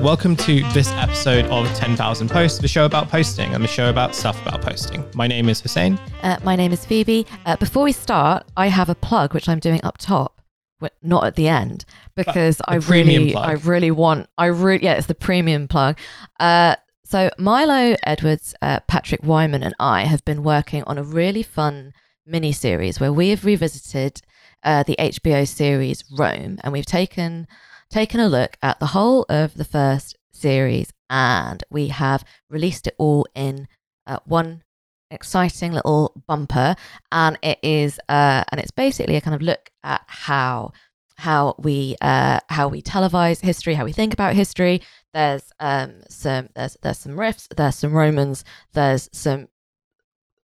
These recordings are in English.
welcome to this episode of 10,000 Posts, the show about posting and the show about stuff about posting. My name is Hussein. Uh, my name is Phoebe. Uh, before we start, I have a plug which I'm doing up top, not at the end, because I really, plug. I really want, I really, yeah, it's the premium plug. Uh, so Milo Edwards, uh, Patrick Wyman, and I have been working on a really fun mini series where we have revisited uh, the HBO series Rome, and we've taken taken a look at the whole of the first series, and we have released it all in uh, one exciting little bumper, and it is uh, and it's basically a kind of look at how how we uh, how we televise history, how we think about history. There's um, some there's there's some riffs, there's some Romans, there's some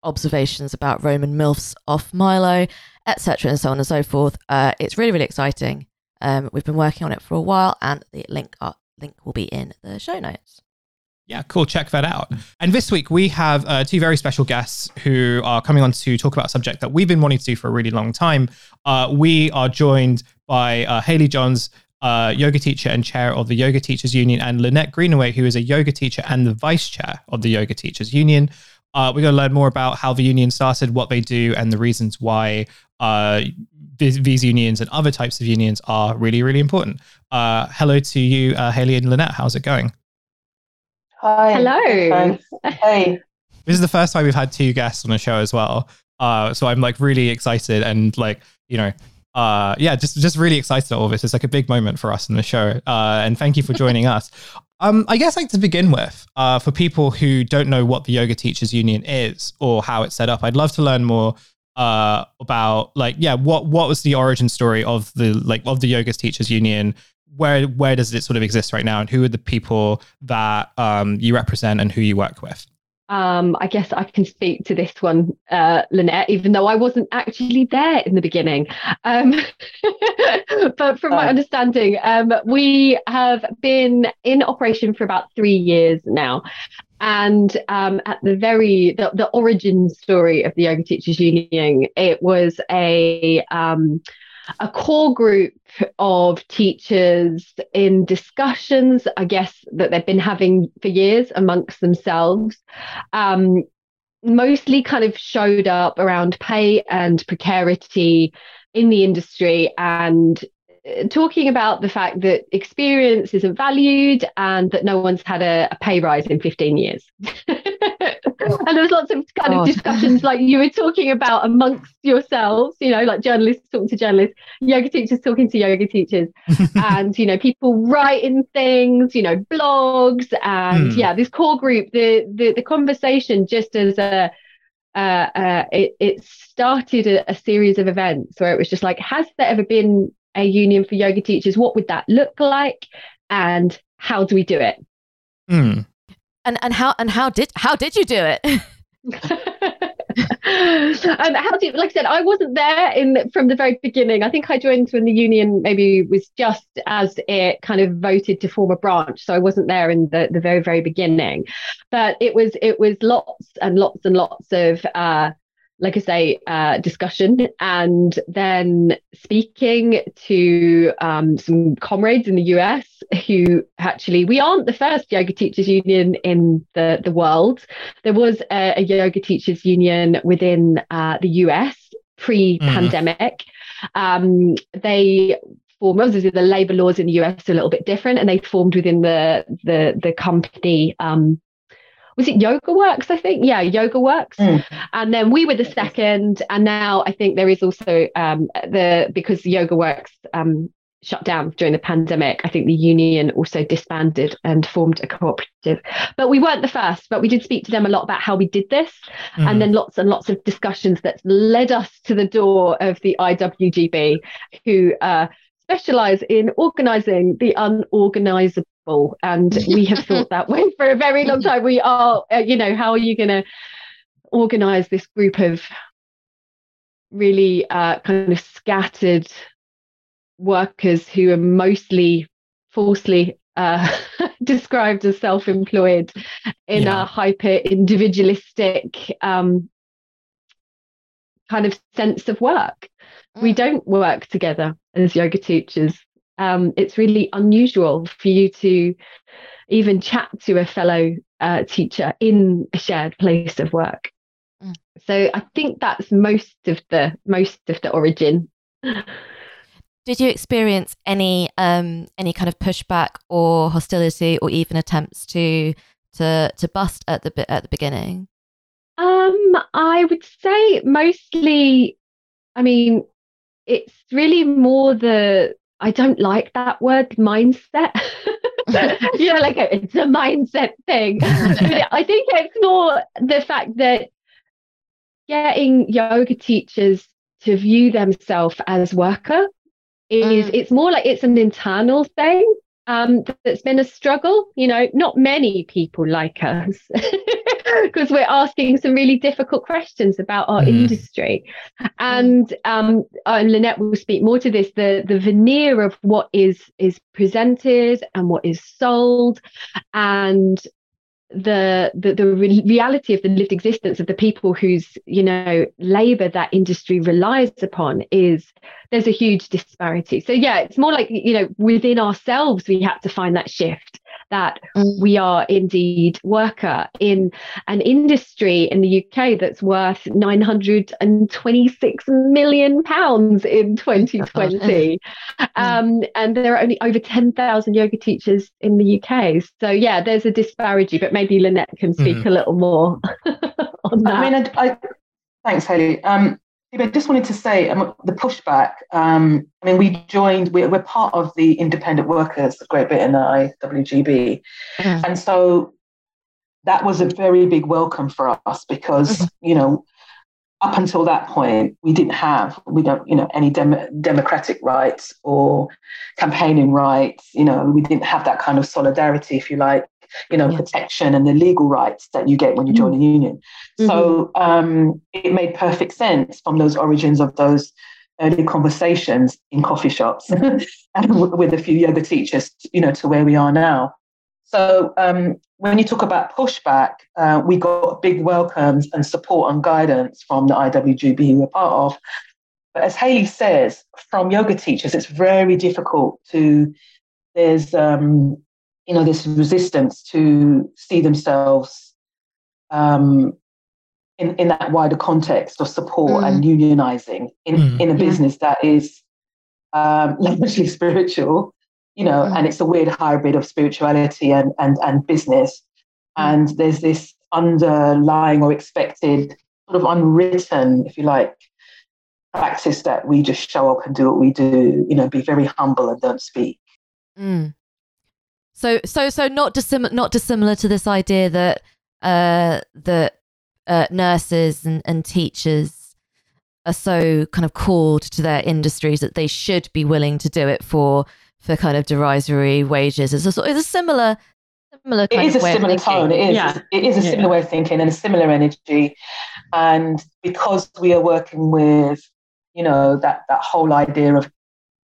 observations about Roman milfs off Milo, etc., and so on and so forth. Uh, it's really really exciting. Um, we've been working on it for a while, and the link uh, link will be in the show notes. Yeah, cool. Check that out. And this week we have uh, two very special guests who are coming on to talk about a subject that we've been wanting to do for a really long time. Uh, we are joined by uh, Hayley Johns, uh, yoga teacher and chair of the Yoga Teachers Union, and Lynette Greenaway, who is a yoga teacher and the vice chair of the Yoga Teachers Union. Uh, we're going to learn more about how the union started, what they do, and the reasons why uh, these, these, unions and other types of unions are really, really important. Uh, hello to you, uh, Hayley and Lynette. How's it going? Hi. Hello. Hey. This is the first time we've had two guests on the show as well. Uh, so I'm like really excited and like, you know, uh, yeah, just just really excited at all this. It's like a big moment for us in the show. Uh, and thank you for joining us. Um, I guess like to begin with, uh, for people who don't know what the Yoga Teachers Union is or how it's set up, I'd love to learn more uh, about like yeah what what was the origin story of the like of the yoga teachers union where where does it sort of exist right now and who are the people that um, you represent and who you work with um, I guess I can speak to this one, uh, Lynette, even though I wasn't actually there in the beginning. Um, but from my understanding, um, we have been in operation for about three years now. And um, at the very the, the origin story of the Yoga Teachers Union, it was a um, a core group of teachers in discussions, I guess, that they've been having for years amongst themselves. Um, mostly kind of showed up around pay and precarity in the industry and talking about the fact that experience isn't valued and that no one's had a, a pay rise in 15 years. and there's lots of kind of discussions like you were talking about amongst yourselves, you know, like journalists talking to journalists, yoga teachers talking to yoga teachers, and you know, people writing things, you know, blogs, and mm. yeah, this core group, the the, the conversation just as a uh, uh, it, it started a, a series of events where it was just like, has there ever been a union for yoga teachers? What would that look like? And how do we do it? Mm. And and how and how did how did you do it? um, how do you, like I said, I wasn't there in from the very beginning. I think I joined when the union maybe was just as it kind of voted to form a branch, so I wasn't there in the, the very very beginning. But it was it was lots and lots and lots of uh, like I say, uh, discussion and then speaking to um, some comrades in the US who actually, we aren't the first yoga teachers union in the, the world. There was a, a yoga teachers union within uh, the US pre pandemic. Mm. Um, they formed, obviously, the labor laws in the US are a little bit different, and they formed within the, the, the company. Um, was it YogaWorks? I think, yeah, YogaWorks. Mm. And then we were the second, and now I think there is also um, the because YogaWorks um, shut down during the pandemic. I think the union also disbanded and formed a cooperative. But we weren't the first, but we did speak to them a lot about how we did this. Mm. And then lots and lots of discussions that led us to the door of the IWGB, who uh, specialize in organizing the unorganizable and we have thought that way for a very long time. We are, uh, you know, how are you going to organize this group of really uh, kind of scattered workers who are mostly falsely uh, described as self-employed in yeah. a hyper individualistic um, kind of sense of work. Mm. We don't work together as yoga teachers um, it's really unusual for you to even chat to a fellow uh, teacher in a shared place of work. Mm. So I think that's most of the most of the origin. Did you experience any um, any kind of pushback or hostility, or even attempts to to to bust at the at the beginning? Um, I would say mostly. I mean, it's really more the I don't like that word mindset. you know, like it's a mindset thing. I think it's more the fact that getting yoga teachers to view themselves as worker is mm. it's more like it's an internal thing um, that's been a struggle. You know, not many people like us because we're asking some really difficult questions about our mm. industry. And um, and Lynette will speak more to this. The the veneer of what is is presented and what is sold, and the the, the re- reality of the lived existence of the people whose you know labor that industry relies upon is there's a huge disparity so yeah it's more like you know within ourselves we have to find that shift that mm. we are indeed worker in an industry in the UK that's worth 926 million pounds in 2020 mm. um, and there are only over 10,000 yoga teachers in the UK so yeah there's a disparity but maybe Lynette can speak mm. a little more on that I mean I, I thanks Hayley um, I just wanted to say um, the pushback. Um, I mean, we joined, we're, we're, part of the independent workers, Great Britain, the IWGB. Mm. And so that was a very big welcome for us because, mm. you know, up until that point, we didn't have, we don't, you know, any dem- democratic rights or campaigning rights. You know, we didn't have that kind of solidarity, if you like, you know, protection and the legal rights that you get when you join a mm. union. Mm-hmm. So um, it made perfect sense from those origins of those early conversations in coffee shops and with a few yoga teachers, you know, to where we are now. So um, when you talk about pushback, uh, we got big welcomes and support and guidance from the IWGB we're part of. But as Hayley says, from yoga teachers, it's very difficult to. There's um, you know this resistance to see themselves um, in in that wider context of support mm. and unionizing in mm. in a business that is um, largely spiritual, you know, mm. and it's a weird hybrid of spirituality and and and business, mm. and there's this underlying or expected sort of unwritten, if you like, practice that we just show up and do what we do, you know, be very humble and don't speak. Mm. So so so not dissimilar not dissimilar to this idea that uh that uh, nurses and, and teachers are so kind of called to their industries that they should be willing to do it for for kind of derisory wages. It's a it's a similar similar it is a similar tone. It is. Yeah. It is a similar yeah. way of thinking and a similar energy. And because we are working with, you know, that that whole idea of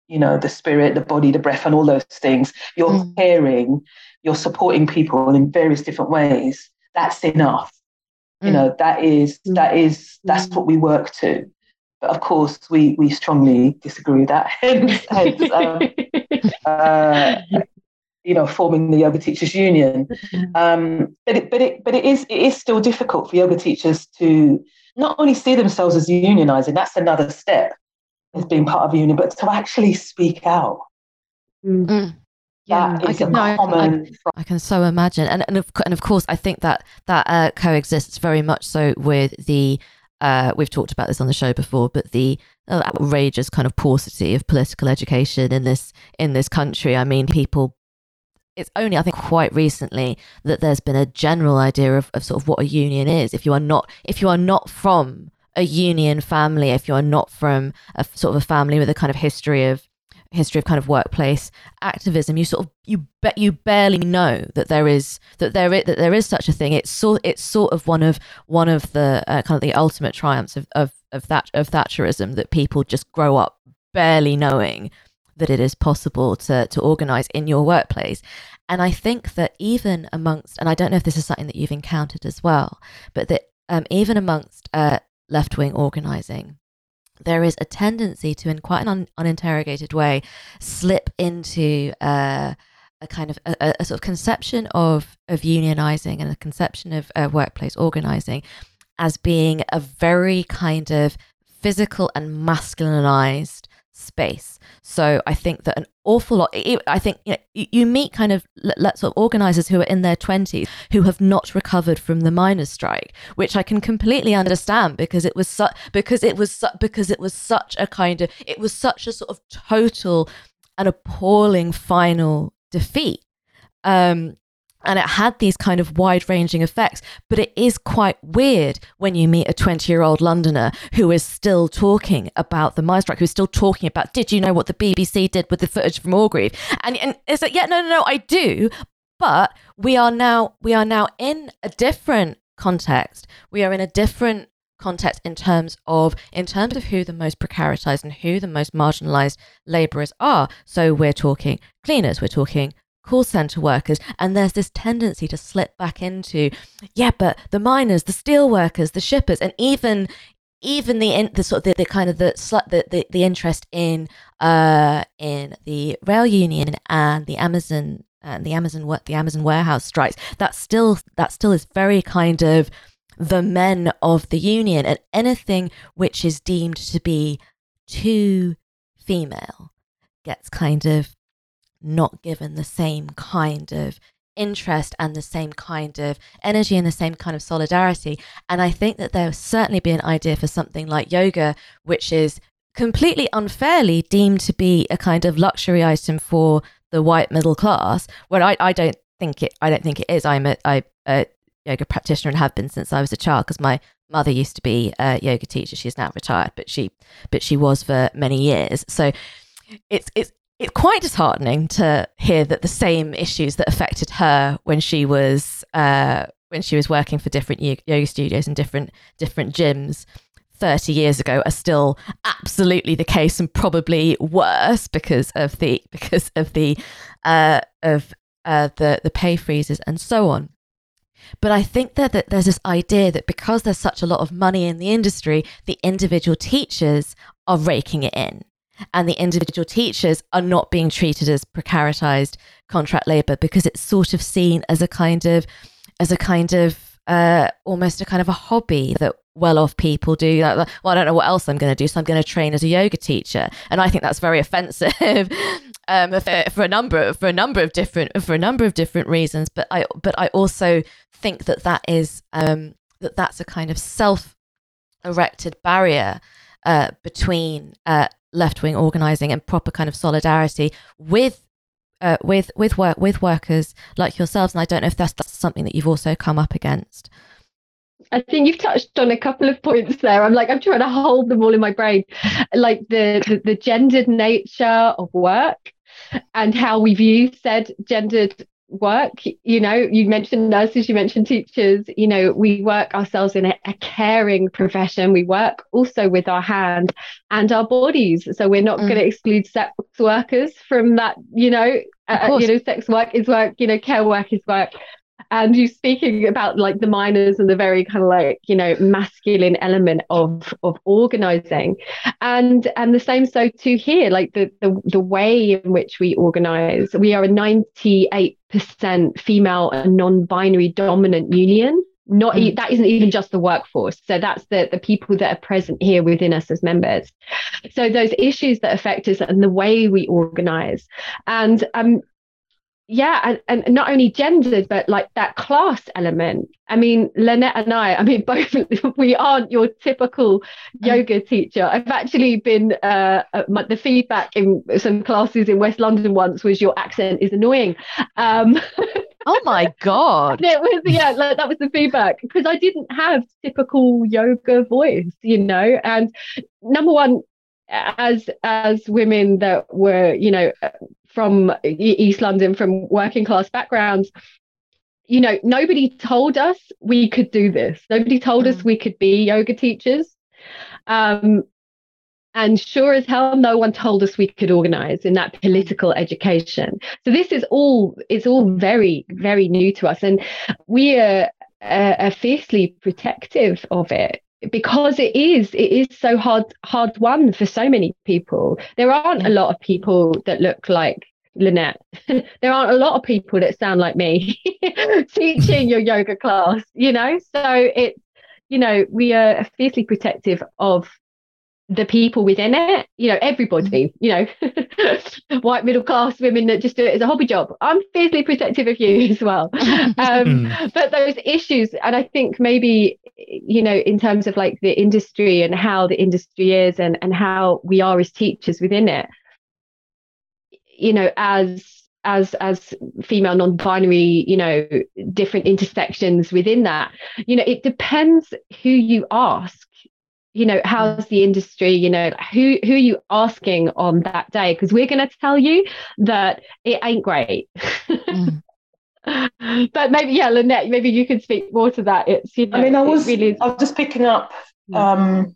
you know the spirit the body the breath and all those things you're mm. caring you're supporting people in various different ways that's enough mm. you know that is mm. that is that's mm. what we work to but of course we we strongly disagree with that hence, hence um, uh, you know forming the yoga teachers union mm. um, but it, but it but it is it is still difficult for yoga teachers to not only see themselves as unionizing that's another step as being part of a union, but to actually speak out. Mm. mm. Yeah, I can, no, I, I, can so imagine, and and of, and of course, I think that that uh, coexists very much so with the. Uh, we've talked about this on the show before, but the outrageous kind of paucity of political education in this in this country. I mean, people. It's only, I think, quite recently that there's been a general idea of, of sort of what a union is. If you are not, if you are not from a union family if you're not from a sort of a family with a kind of history of history of kind of workplace activism you sort of you bet you barely know that there is that there is that there is such a thing. It's sort it's sort of one of one of the uh, kind of the ultimate triumphs of of of that of thatcherism that people just grow up barely knowing that it is possible to to organize in your workplace. And i think that even amongst and i don't know if this is something that you've encountered as well but that um, even amongst uh, left wing organizing. there is a tendency to, in quite an un- uninterrogated way, slip into uh, a kind of a, a, sort of conception of of unionizing and a conception of uh, workplace organizing as being a very kind of physical and masculinized space. So I think that an awful lot. I think you, know, you meet kind of sort of organizers who are in their twenties who have not recovered from the miners' strike, which I can completely understand because it was su- because it was su- because it was such a kind of it was such a sort of total and appalling final defeat. Um, and it had these kind of wide ranging effects. But it is quite weird when you meet a 20 year old Londoner who is still talking about the mine strike, who's still talking about, did you know what the BBC did with the footage from Orgreave? And, and it's like, yeah, no, no, no, I do. But we are now we are now in a different context. We are in a different context in terms of in terms of who the most precaritized and who the most marginalized laborers are. So we're talking cleaners, we're talking call center workers and there's this tendency to slip back into yeah but the miners the steel workers the shippers and even even the in, the sort of the, the kind of the, the the the interest in uh in the rail union and the Amazon and the Amazon what the Amazon warehouse strikes that still that still is very kind of the men of the union and anything which is deemed to be too female gets kind of not given the same kind of interest and the same kind of energy and the same kind of solidarity. And I think that there will certainly be an idea for something like yoga, which is completely unfairly deemed to be a kind of luxury item for the white middle class. When I, I don't think it, I don't think it is. I'm a, I, a yoga practitioner and have been since I was a child because my mother used to be a yoga teacher. She's now retired, but she, but she was for many years. So it's it's it's quite disheartening to hear that the same issues that affected her when she was uh, when she was working for different yoga studios and different different gyms 30 years ago are still absolutely the case and probably worse because of the because of the uh, of uh, the the pay freezes and so on. But I think that, that there's this idea that because there's such a lot of money in the industry, the individual teachers are raking it in and the individual teachers are not being treated as precaritized contract labor because it's sort of seen as a kind of as a kind of uh, almost a kind of a hobby that well-off people do. Like, well, I don't know what else I'm going to do, so I'm going to train as a yoga teacher, and I think that's very offensive um, for, for, a number for a number of different for a number of different reasons. But I but I also think that that is um, that that's a kind of self-erected barrier uh, between uh, left wing organizing and proper kind of solidarity with uh, with with work with workers like yourselves. And I don't know if that's, that's something that you've also come up against. I think you've touched on a couple of points there. I'm like I'm trying to hold them all in my brain, like the the, the gendered nature of work and how we view said gendered work you know you mentioned nurses you mentioned teachers you know we work ourselves in a, a, caring profession. We work also with our hands and our bodies. So we're not mm. going to exclude sex workers from that you know uh, you know sex work is work you know care work is work and you speaking about like the miners and the very kind of like you know masculine element of of organizing. And and the same so too here like the the, the way in which we organize we are a 98% female and non-binary dominant union. Not mm. that isn't even just the workforce. So that's the the people that are present here within us as members. So those issues that affect us and the way we organize. And um yeah and, and not only gendered but like that class element. I mean lynette and i i mean both we aren't your typical mm. yoga teacher. I've actually been uh, uh the feedback in some classes in west london once was your accent is annoying. Um oh my god. It was yeah like, that was the feedback because i didn't have typical yoga voice you know? And number one as as women that were you know from East London, from working class backgrounds, you know, nobody told us we could do this. Nobody told mm. us we could be yoga teachers. Um, and sure as hell, no one told us we could organize in that political education. So this is all, it's all very, very new to us. And we are, uh, are fiercely protective of it because it is it is so hard hard won for so many people. There aren't a lot of people that look like lynette. There aren't a lot of people that sound like me teaching your yoga class you know? So it's you know we are fiercely protective of the people within it, you know, everybody, mm-hmm. you know, white middle class women that just do it as a hobby job. I'm fiercely protective of you as well. Um, hmm. but those issues, and I think maybe, you know, in terms of like the industry and how the industry is and, and how we are as teachers within it, you know, as as as female non-binary you know different intersections within that you know it depends who you ask you know how's the industry you know who who are you asking on that day because we're going to tell you that it ain't great mm. but maybe yeah lynette maybe you can speak more to that it's you know i mean i was really i was just picking up mm. um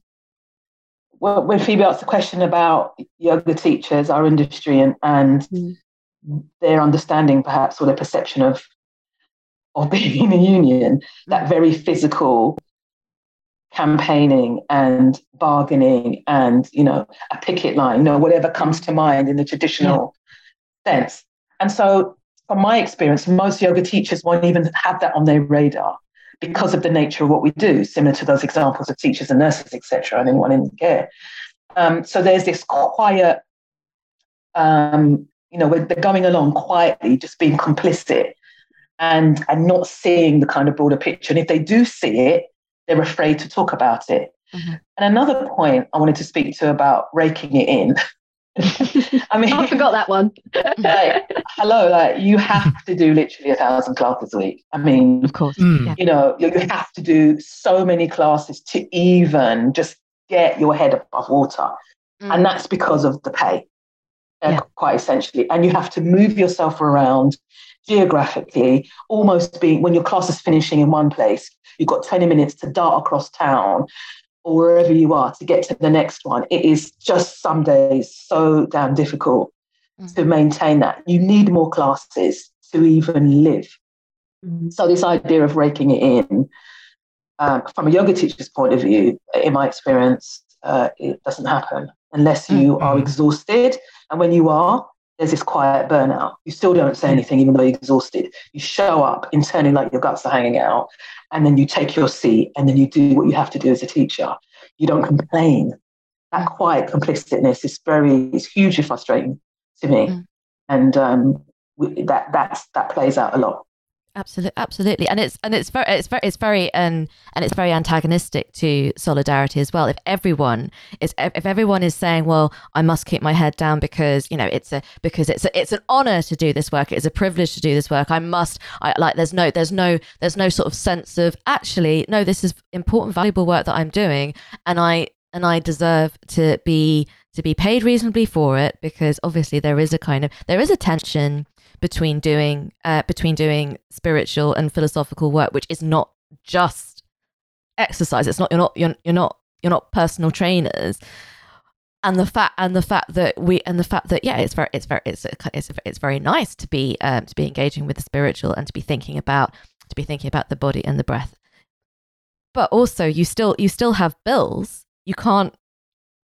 well, when phoebe asked the question about yoga teachers our industry and and mm. their understanding perhaps or their perception of of being in a union that mm. very physical campaigning and bargaining and you know a picket line you know whatever comes to mind in the traditional yeah. sense. And so from my experience most yoga teachers won't even have that on their radar because of the nature of what we do similar to those examples of teachers and nurses etc and anyone in care. Um, so there's this quiet um, you know they're going along quietly just being complicit and and not seeing the kind of broader picture. And if they do see it they're afraid to talk about it. Mm-hmm. And another point I wanted to speak to about raking it in. I mean, I forgot that one. like, hello, like you have to do literally a thousand classes a week. I mean, of course, mm. you know, you, you have to do so many classes to even just get your head above water, mm. and that's because of the pay, yeah. quite essentially. And you have to move yourself around geographically, almost being when your class is finishing in one place, you've got 20 minutes to dart across town or wherever you are to get to the next one. It is just some days so damn difficult mm-hmm. to maintain that. You need more classes to even live. Mm-hmm. So, this idea of raking it in, um, from a yoga teacher's point of view, in my experience, uh, it doesn't happen unless you mm-hmm. are exhausted. And when you are, there's this quiet burnout. You still don't say anything, even though you're exhausted. You show up internally like your guts are hanging out, and then you take your seat, and then you do what you have to do as a teacher. You don't complain. That quiet complicitness is very, it's hugely frustrating to me, mm. and um, that that's that plays out a lot. Absolutely, absolutely, and it's and it's very it's very it's very um, and it's very antagonistic to solidarity as well. If everyone is if everyone is saying, "Well, I must keep my head down because you know it's a because it's a, it's an honor to do this work. It's a privilege to do this work. I must. I like. There's no there's no there's no sort of sense of actually no. This is important, valuable work that I'm doing, and I and I deserve to be to be paid reasonably for it because obviously there is a kind of there is a tension between doing uh, between doing spiritual and philosophical work, which is not just exercise. It's not you're not you're, you're not you're not personal trainers. And the fact and the fact that we and the fact that yeah, it's very it's very it's it's it's very nice to be um, to be engaging with the spiritual and to be thinking about to be thinking about the body and the breath. But also, you still you still have bills. You can't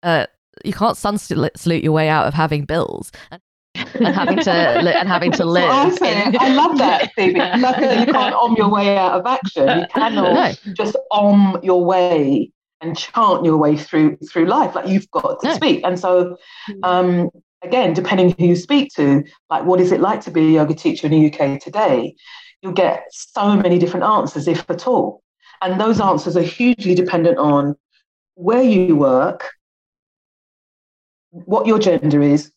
uh, you can't sun salute your way out of having bills. And and having to and having to live. In... I love that, Phoebe. Luckily, you can't om your way out of action. You cannot no. just om your way and chant your way through through life. Like you've got to no. speak. And so, um, again, depending who you speak to, like what is it like to be a yoga teacher in the UK today? You'll get so many different answers, if at all. And those answers are hugely dependent on where you work, what your gender is,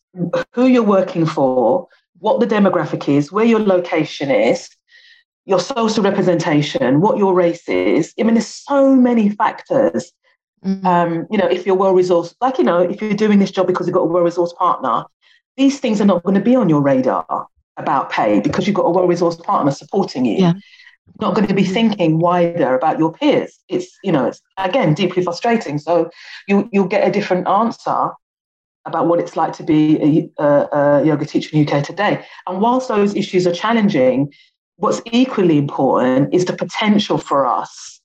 who you're working for, what the demographic is, where your location is, your social representation, what your race is. I mean, there's so many factors. Mm-hmm. Um, you know, if you're well resourced, like, you know, if you're doing this job because you've got a well resourced partner, these things are not going to be on your radar about pay because you've got a well resourced partner supporting you. Yeah. Not going to be thinking wider about your peers. It's, you know, it's again deeply frustrating. So you you'll get a different answer about what it's like to be a, a, a yoga teacher in the UK today. And whilst those issues are challenging, what's equally important is the potential for us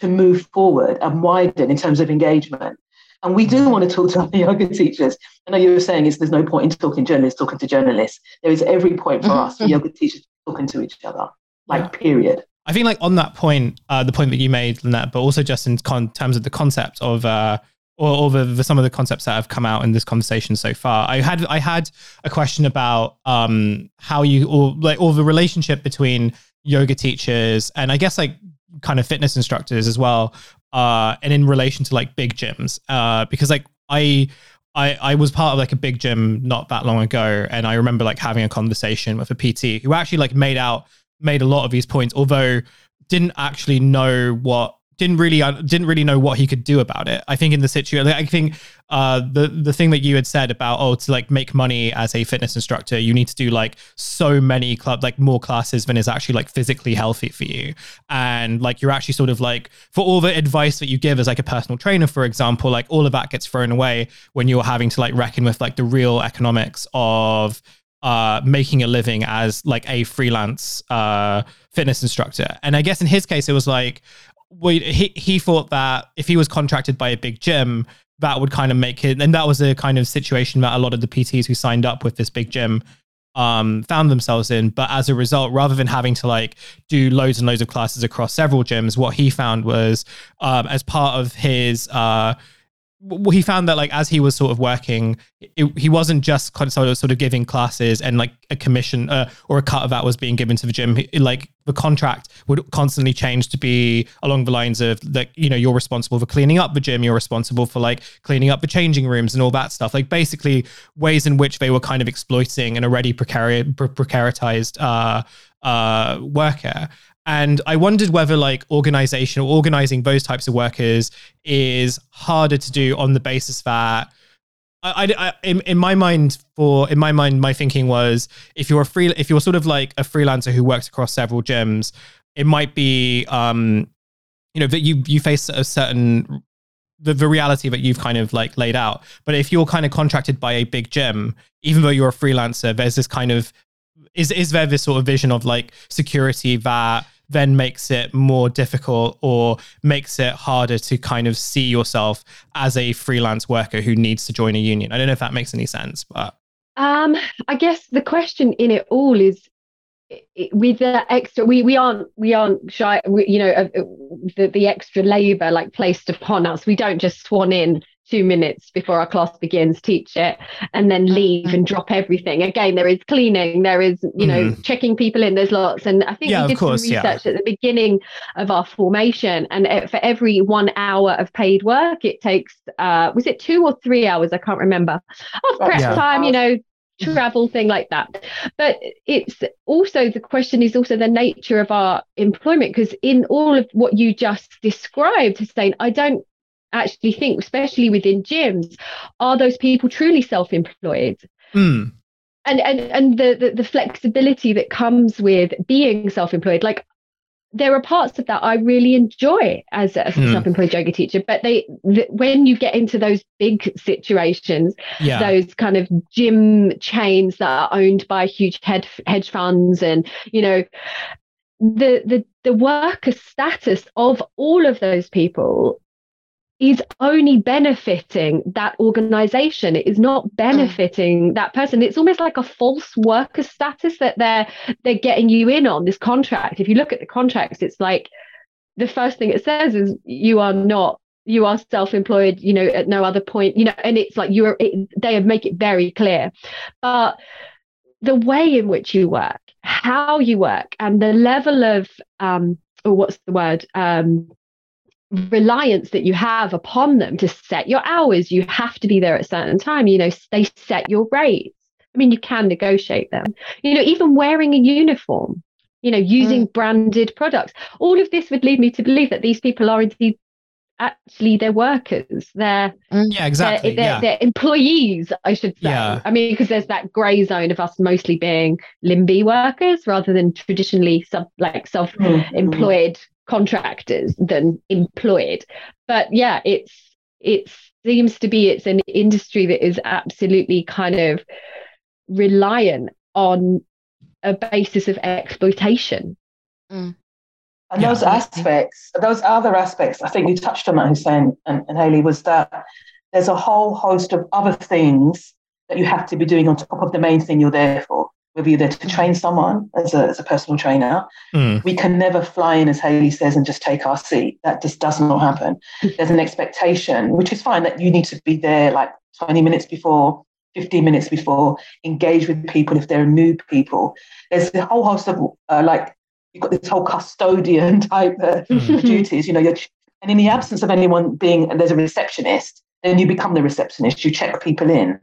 to move forward and widen in terms of engagement. And we do want to talk to other yoga teachers. I know you were saying is there's no point in talking journalists talking to journalists. There is every point for us, for yoga teachers talking to each other, like yeah. period. I think like on that point, uh, the point that you made, Lynette, but also just in con- terms of the concept of uh, or, or the, the, some of the concepts that have come out in this conversation so far. I had I had a question about um, how you or like or the relationship between yoga teachers and I guess like kind of fitness instructors as well, uh, and in relation to like big gyms, uh, because like I. I, I was part of like a big gym not that long ago and I remember like having a conversation with a PT who actually like made out made a lot of these points although didn't actually know what didn't really uh, didn't really know what he could do about it. I think in the situation, I think uh, the the thing that you had said about oh to like make money as a fitness instructor, you need to do like so many club like more classes than is actually like physically healthy for you, and like you're actually sort of like for all the advice that you give as like a personal trainer, for example, like all of that gets thrown away when you're having to like reckon with like the real economics of uh making a living as like a freelance uh fitness instructor and i guess in his case it was like well, he he thought that if he was contracted by a big gym, that would kind of make it, and that was a kind of situation that a lot of the PTs who signed up with this big gym um, found themselves in. But as a result, rather than having to like do loads and loads of classes across several gyms, what he found was um, as part of his uh, well, he found that like as he was sort of working, it, he wasn't just kind of sort of, sort of giving classes and like a commission uh, or a cut of that was being given to the gym. He, like the contract would constantly change to be along the lines of like you know you're responsible for cleaning up the gym, you're responsible for like cleaning up the changing rooms and all that stuff. Like basically ways in which they were kind of exploiting an already precari- precaritized uh, uh, worker. And I wondered whether like organization or organizing those types of workers is harder to do on the basis that I, I, in, in my mind for in my mind my thinking was if you're a free if you're sort of like a freelancer who works across several gyms it might be um you know that you you face a certain the, the reality that you've kind of like laid out. But if you're kind of contracted by a big gym even though you're a freelancer there's this kind of is is there this sort of vision of like security that then makes it more difficult or makes it harder to kind of see yourself as a freelance worker who needs to join a union. I don't know if that makes any sense, but um, I guess the question in it all is with the extra we we aren't we aren't shy we, you know uh, the the extra labor like placed upon us we don't just swan in two minutes before our class begins, teach it, and then leave and drop everything. Again, there is cleaning, there is, you know, mm. checking people in, there's lots. And I think yeah, we did course, some research yeah. at the beginning of our formation. And for every one hour of paid work, it takes, uh, was it two or three hours? I can't remember. Of prep yeah. time, you know, travel thing like that but it's also the question is also the nature of our employment because in all of what you just described saying i don't actually think, especially within gyms, are those people truly self-employed? Mm. And and and the, the the flexibility that comes with being self-employed, like there are parts of that I really enjoy as a mm. self-employed yoga teacher, but they th- when you get into those big situations, yeah. those kind of gym chains that are owned by huge hedge hedge funds, and you know, the the the worker status of all of those people is only benefiting that organization. It is not mm. benefiting that person. It's almost like a false worker status that they're they're getting you in on this contract. If you look at the contracts it's like the first thing it says is you are not you are self-employed you know at no other point you know and it's like you are it, they make it very clear. But the way in which you work how you work and the level of um or what's the word? Um reliance that you have upon them to set your hours you have to be there at a certain time you know they set your rates i mean you can negotiate them you know even wearing a uniform you know using mm. branded products all of this would lead me to believe that these people are indeed actually they're workers they're mm. yeah exactly they're, they're, yeah. they're employees i should say yeah. i mean because there's that gray zone of us mostly being limb B workers rather than traditionally sub like self-employed mm contractors than employed. But yeah, it's it seems to be it's an industry that is absolutely kind of reliant on a basis of exploitation. Mm. And yeah. those aspects, those other aspects, I think you touched on that, Hussein and, and Hayley, was that there's a whole host of other things that you have to be doing on top of the main thing you're there for. Whether you're there to train someone as a, as a personal trainer, mm. we can never fly in, as Hayley says, and just take our seat. That just does not happen. There's an expectation, which is fine, that you need to be there like 20 minutes before, 15 minutes before, engage with people if there are new people. There's a whole host of uh, like you've got this whole custodian type uh, mm. duties. You know, you're, and in the absence of anyone being, and there's a receptionist, then you become the receptionist. You check people in,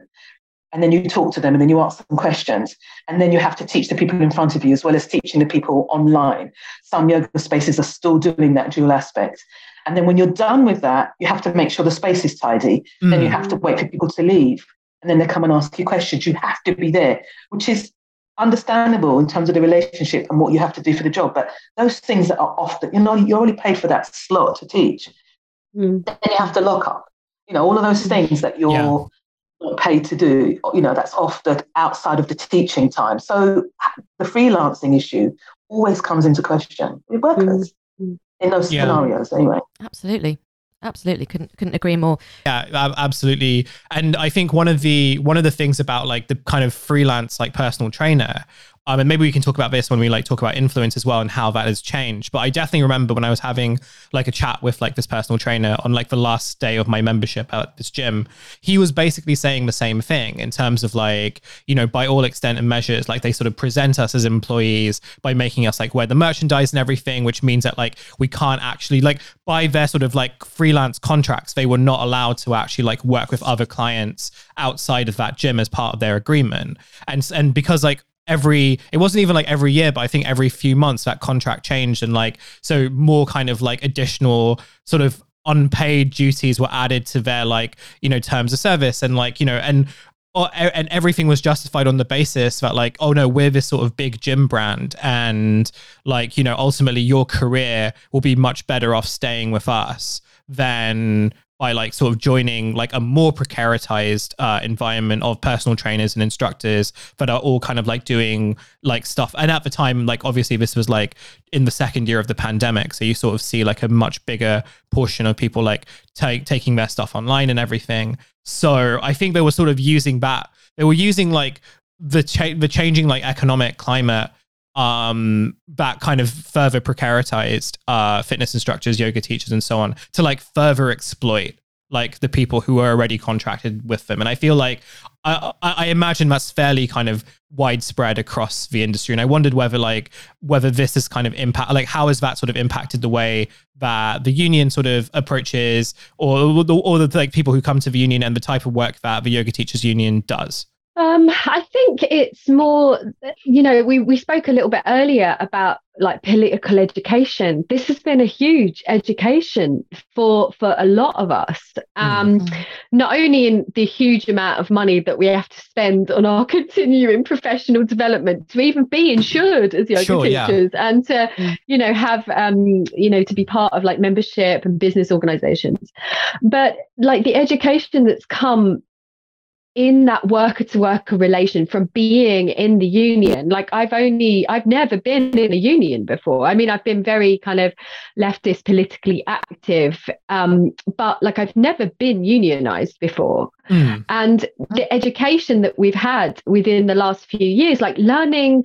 and then you talk to them, and then you ask them questions, and then you have to teach the people in front of you as well as teaching the people online. Some yoga spaces are still doing that dual aspect. And then when you're done with that, you have to make sure the space is tidy. Mm. Then you have to wait for people to leave. And then they come and ask you questions. You have to be there, which is understandable in terms of the relationship and what you have to do for the job. But those things that are often, you know, you're only paid for that slot to teach. Mm. Then you have to lock up. You know, all of those things that you're yeah. Not paid to do, you know, that's off the outside of the teaching time. So the freelancing issue always comes into question with workers mm. in those yeah. scenarios anyway. Absolutely absolutely couldn't couldn't agree more yeah absolutely and i think one of the one of the things about like the kind of freelance like personal trainer um, and maybe we can talk about this when we like talk about influence as well and how that has changed. But I definitely remember when I was having like a chat with like this personal trainer on like the last day of my membership at this gym, he was basically saying the same thing in terms of like, you know, by all extent and measures, like they sort of present us as employees by making us like wear the merchandise and everything, which means that like we can't actually like by their sort of like freelance contracts, they were not allowed to actually like work with other clients outside of that gym as part of their agreement. And and because like every it wasn't even like every year but i think every few months that contract changed and like so more kind of like additional sort of unpaid duties were added to their like you know terms of service and like you know and or, uh, and everything was justified on the basis that like oh no we're this sort of big gym brand and like you know ultimately your career will be much better off staying with us than by like sort of joining like a more precaritized uh, environment of personal trainers and instructors that are all kind of like doing like stuff. And at the time, like obviously this was like in the second year of the pandemic, so you sort of see like a much bigger portion of people like take taking their stuff online and everything. So I think they were sort of using that. They were using like the cha- the changing like economic climate um, that kind of further precaritized uh, fitness instructors, yoga teachers, and so on to like further exploit like the people who are already contracted with them. And I feel like I, I imagine that's fairly kind of widespread across the industry. And I wondered whether like whether this is kind of impact like how has that sort of impacted the way that the union sort of approaches or or the like people who come to the union and the type of work that the yoga teachers union does. Um, I think it's more, you know, we, we spoke a little bit earlier about like political education. This has been a huge education for for a lot of us. Um, mm-hmm. Not only in the huge amount of money that we have to spend on our continuing professional development to even be insured as yoga sure, teachers yeah. and to, mm. you know, have, um, you know, to be part of like membership and business organizations, but like the education that's come in that worker to worker relation from being in the union. Like i've only i've never been in a union before. I mean i've been very kind of leftist politically active um, but like i've never been unionized before. Mm. and the education that we've had within the last few years like learning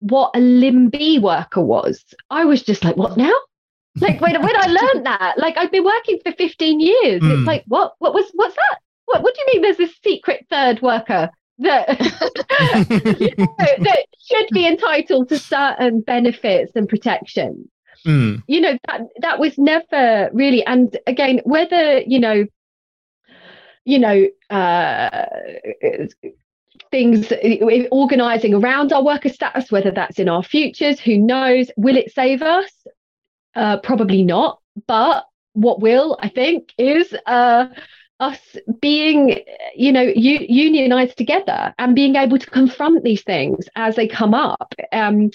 what a limb B worker was i was just like what now? Like when, when i learned that like i've been working for 15 years. Mm. it's like what what was what's that what, what do you mean there's this secret third worker that, you know, that should be entitled to certain benefits and protections? Mm. You know, that that was never really and again, whether, you know, you know, uh, things organizing around our worker status, whether that's in our futures, who knows? Will it save us? Uh, probably not. But what will, I think, is uh, us being you know u- unionized together and being able to confront these things as they come up um,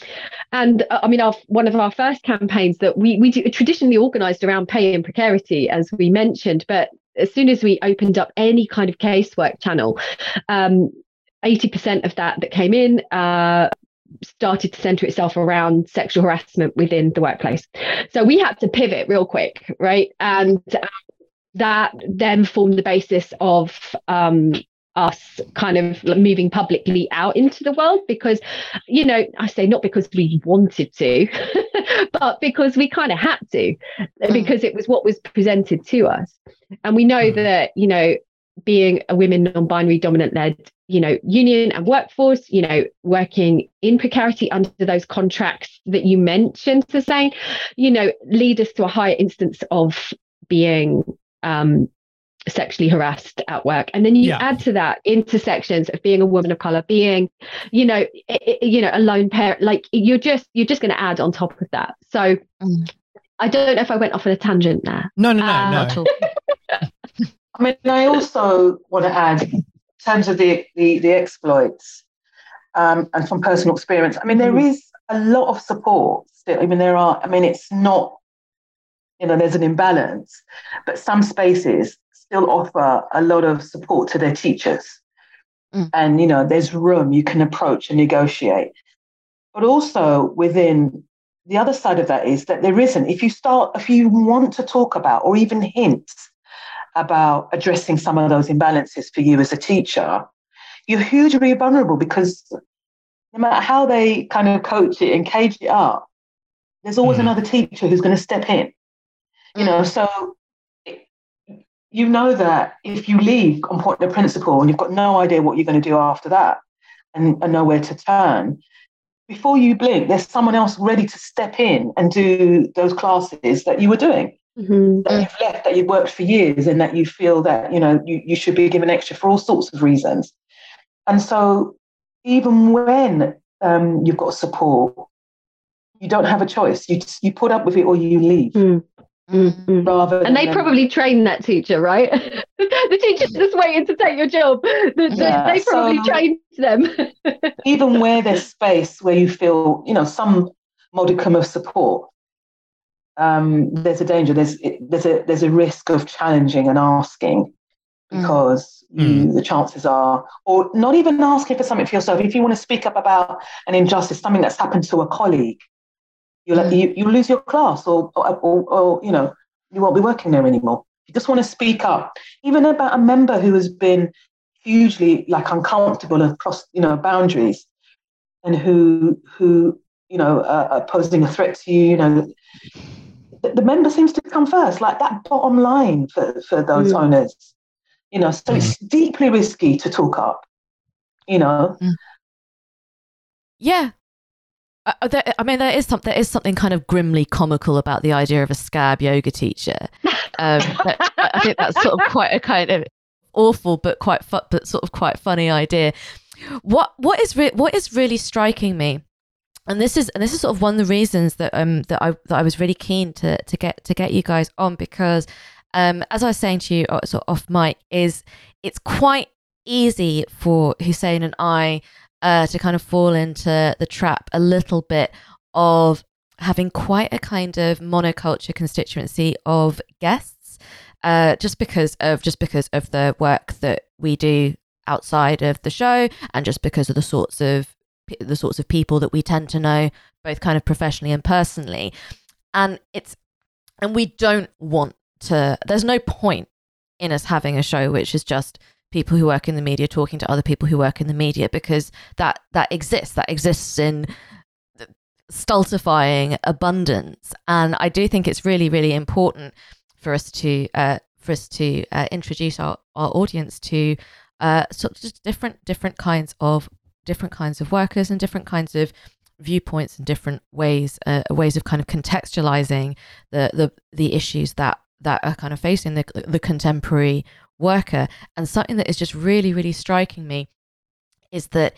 and uh, i mean our one of our first campaigns that we we traditionally organized around pay and precarity as we mentioned but as soon as we opened up any kind of casework channel um, 80% of that that came in uh, started to center itself around sexual harassment within the workplace. So we had to pivot real quick, right? And that then formed the basis of um, us kind of moving publicly out into the world because you know i say not because we wanted to but because we kind of had to mm. because it was what was presented to us and we know mm. that you know being a women non-binary dominant led you know union and workforce you know working in precarity under those contracts that you mentioned to saying you know lead us to a higher instance of being um, sexually harassed at work and then you yeah. add to that intersections of being a woman of color being you know it, you know a lone parent like you're just you're just going to add on top of that so mm. i don't know if i went off on a tangent there no no no uh, no i mean i also want to add in terms of the the, the exploits um, and from personal experience i mean there mm. a lot of support still i mean there are i mean it's not you know there's an imbalance but some spaces still offer a lot of support to their teachers. Mm. And, you know, there's room you can approach and negotiate. But also within the other side of that is that there isn't. If you start, if you want to talk about or even hint about addressing some of those imbalances for you as a teacher, you're hugely vulnerable because no matter how they kind of coach it and cage it up, there's always mm. another teacher who's going to step in. You know, mm. so you know that if you leave on point of principle and you've got no idea what you're going to do after that and, and know where to turn, before you blink, there's someone else ready to step in and do those classes that you were doing. Mm-hmm. That you've left, that you've worked for years, and that you feel that you know you, you should be given extra for all sorts of reasons. And so, even when um, you've got support, you don't have a choice. You you put up with it or you leave. Mm. Mm-hmm. Rather and they probably trained that teacher, right? the teacher's just waiting to take your job. The, yeah, they probably so trained them. even where there's space where you feel, you know, some modicum of support, um, there's a danger. There's there's a there's a risk of challenging and asking mm. because mm. you, the chances are, or not even asking for something for yourself. If you want to speak up about an injustice, something that's happened to a colleague, You'll, mm. you, you lose your class or, or, or, or, you know, you won't be working there anymore. You just want to speak up, even about a member who has been hugely like uncomfortable across, you know, boundaries and who, who, you know, uh, are posing a threat to you, you know, the, the, member seems to come first, like that bottom line for, for those mm. owners, you know, so mm. it's deeply risky to talk up, you know. Mm. Yeah, uh, uh, there, I mean, there is something there is something kind of grimly comical about the idea of a scab yoga teacher. Um, I think that's sort of quite a kind of awful, but quite fu- but sort of quite funny idea. What what is re- what is really striking me, and this is and this is sort of one of the reasons that um that I that I was really keen to to get to get you guys on because um as I was saying to you uh, sort of off mic is it's quite easy for Hussein and I uh, to kind of fall into the trap a little bit of having quite a kind of monoculture constituency of guests, uh, just because of just because of the work that we do outside of the show, and just because of the sorts of the sorts of people that we tend to know, both kind of professionally and personally, and it's and we don't want to. There's no point in us having a show which is just people who work in the media talking to other people who work in the media because that that exists that exists in stultifying abundance. And i do think it's really really important for us to uh, for us to uh, introduce our, our audience to uh, sort of just different different kinds of different kinds of workers and different kinds of viewpoints and different ways uh, ways of kind of contextualizing the the the issues that that are kind of facing the the contemporary worker. And something that is just really, really striking me is that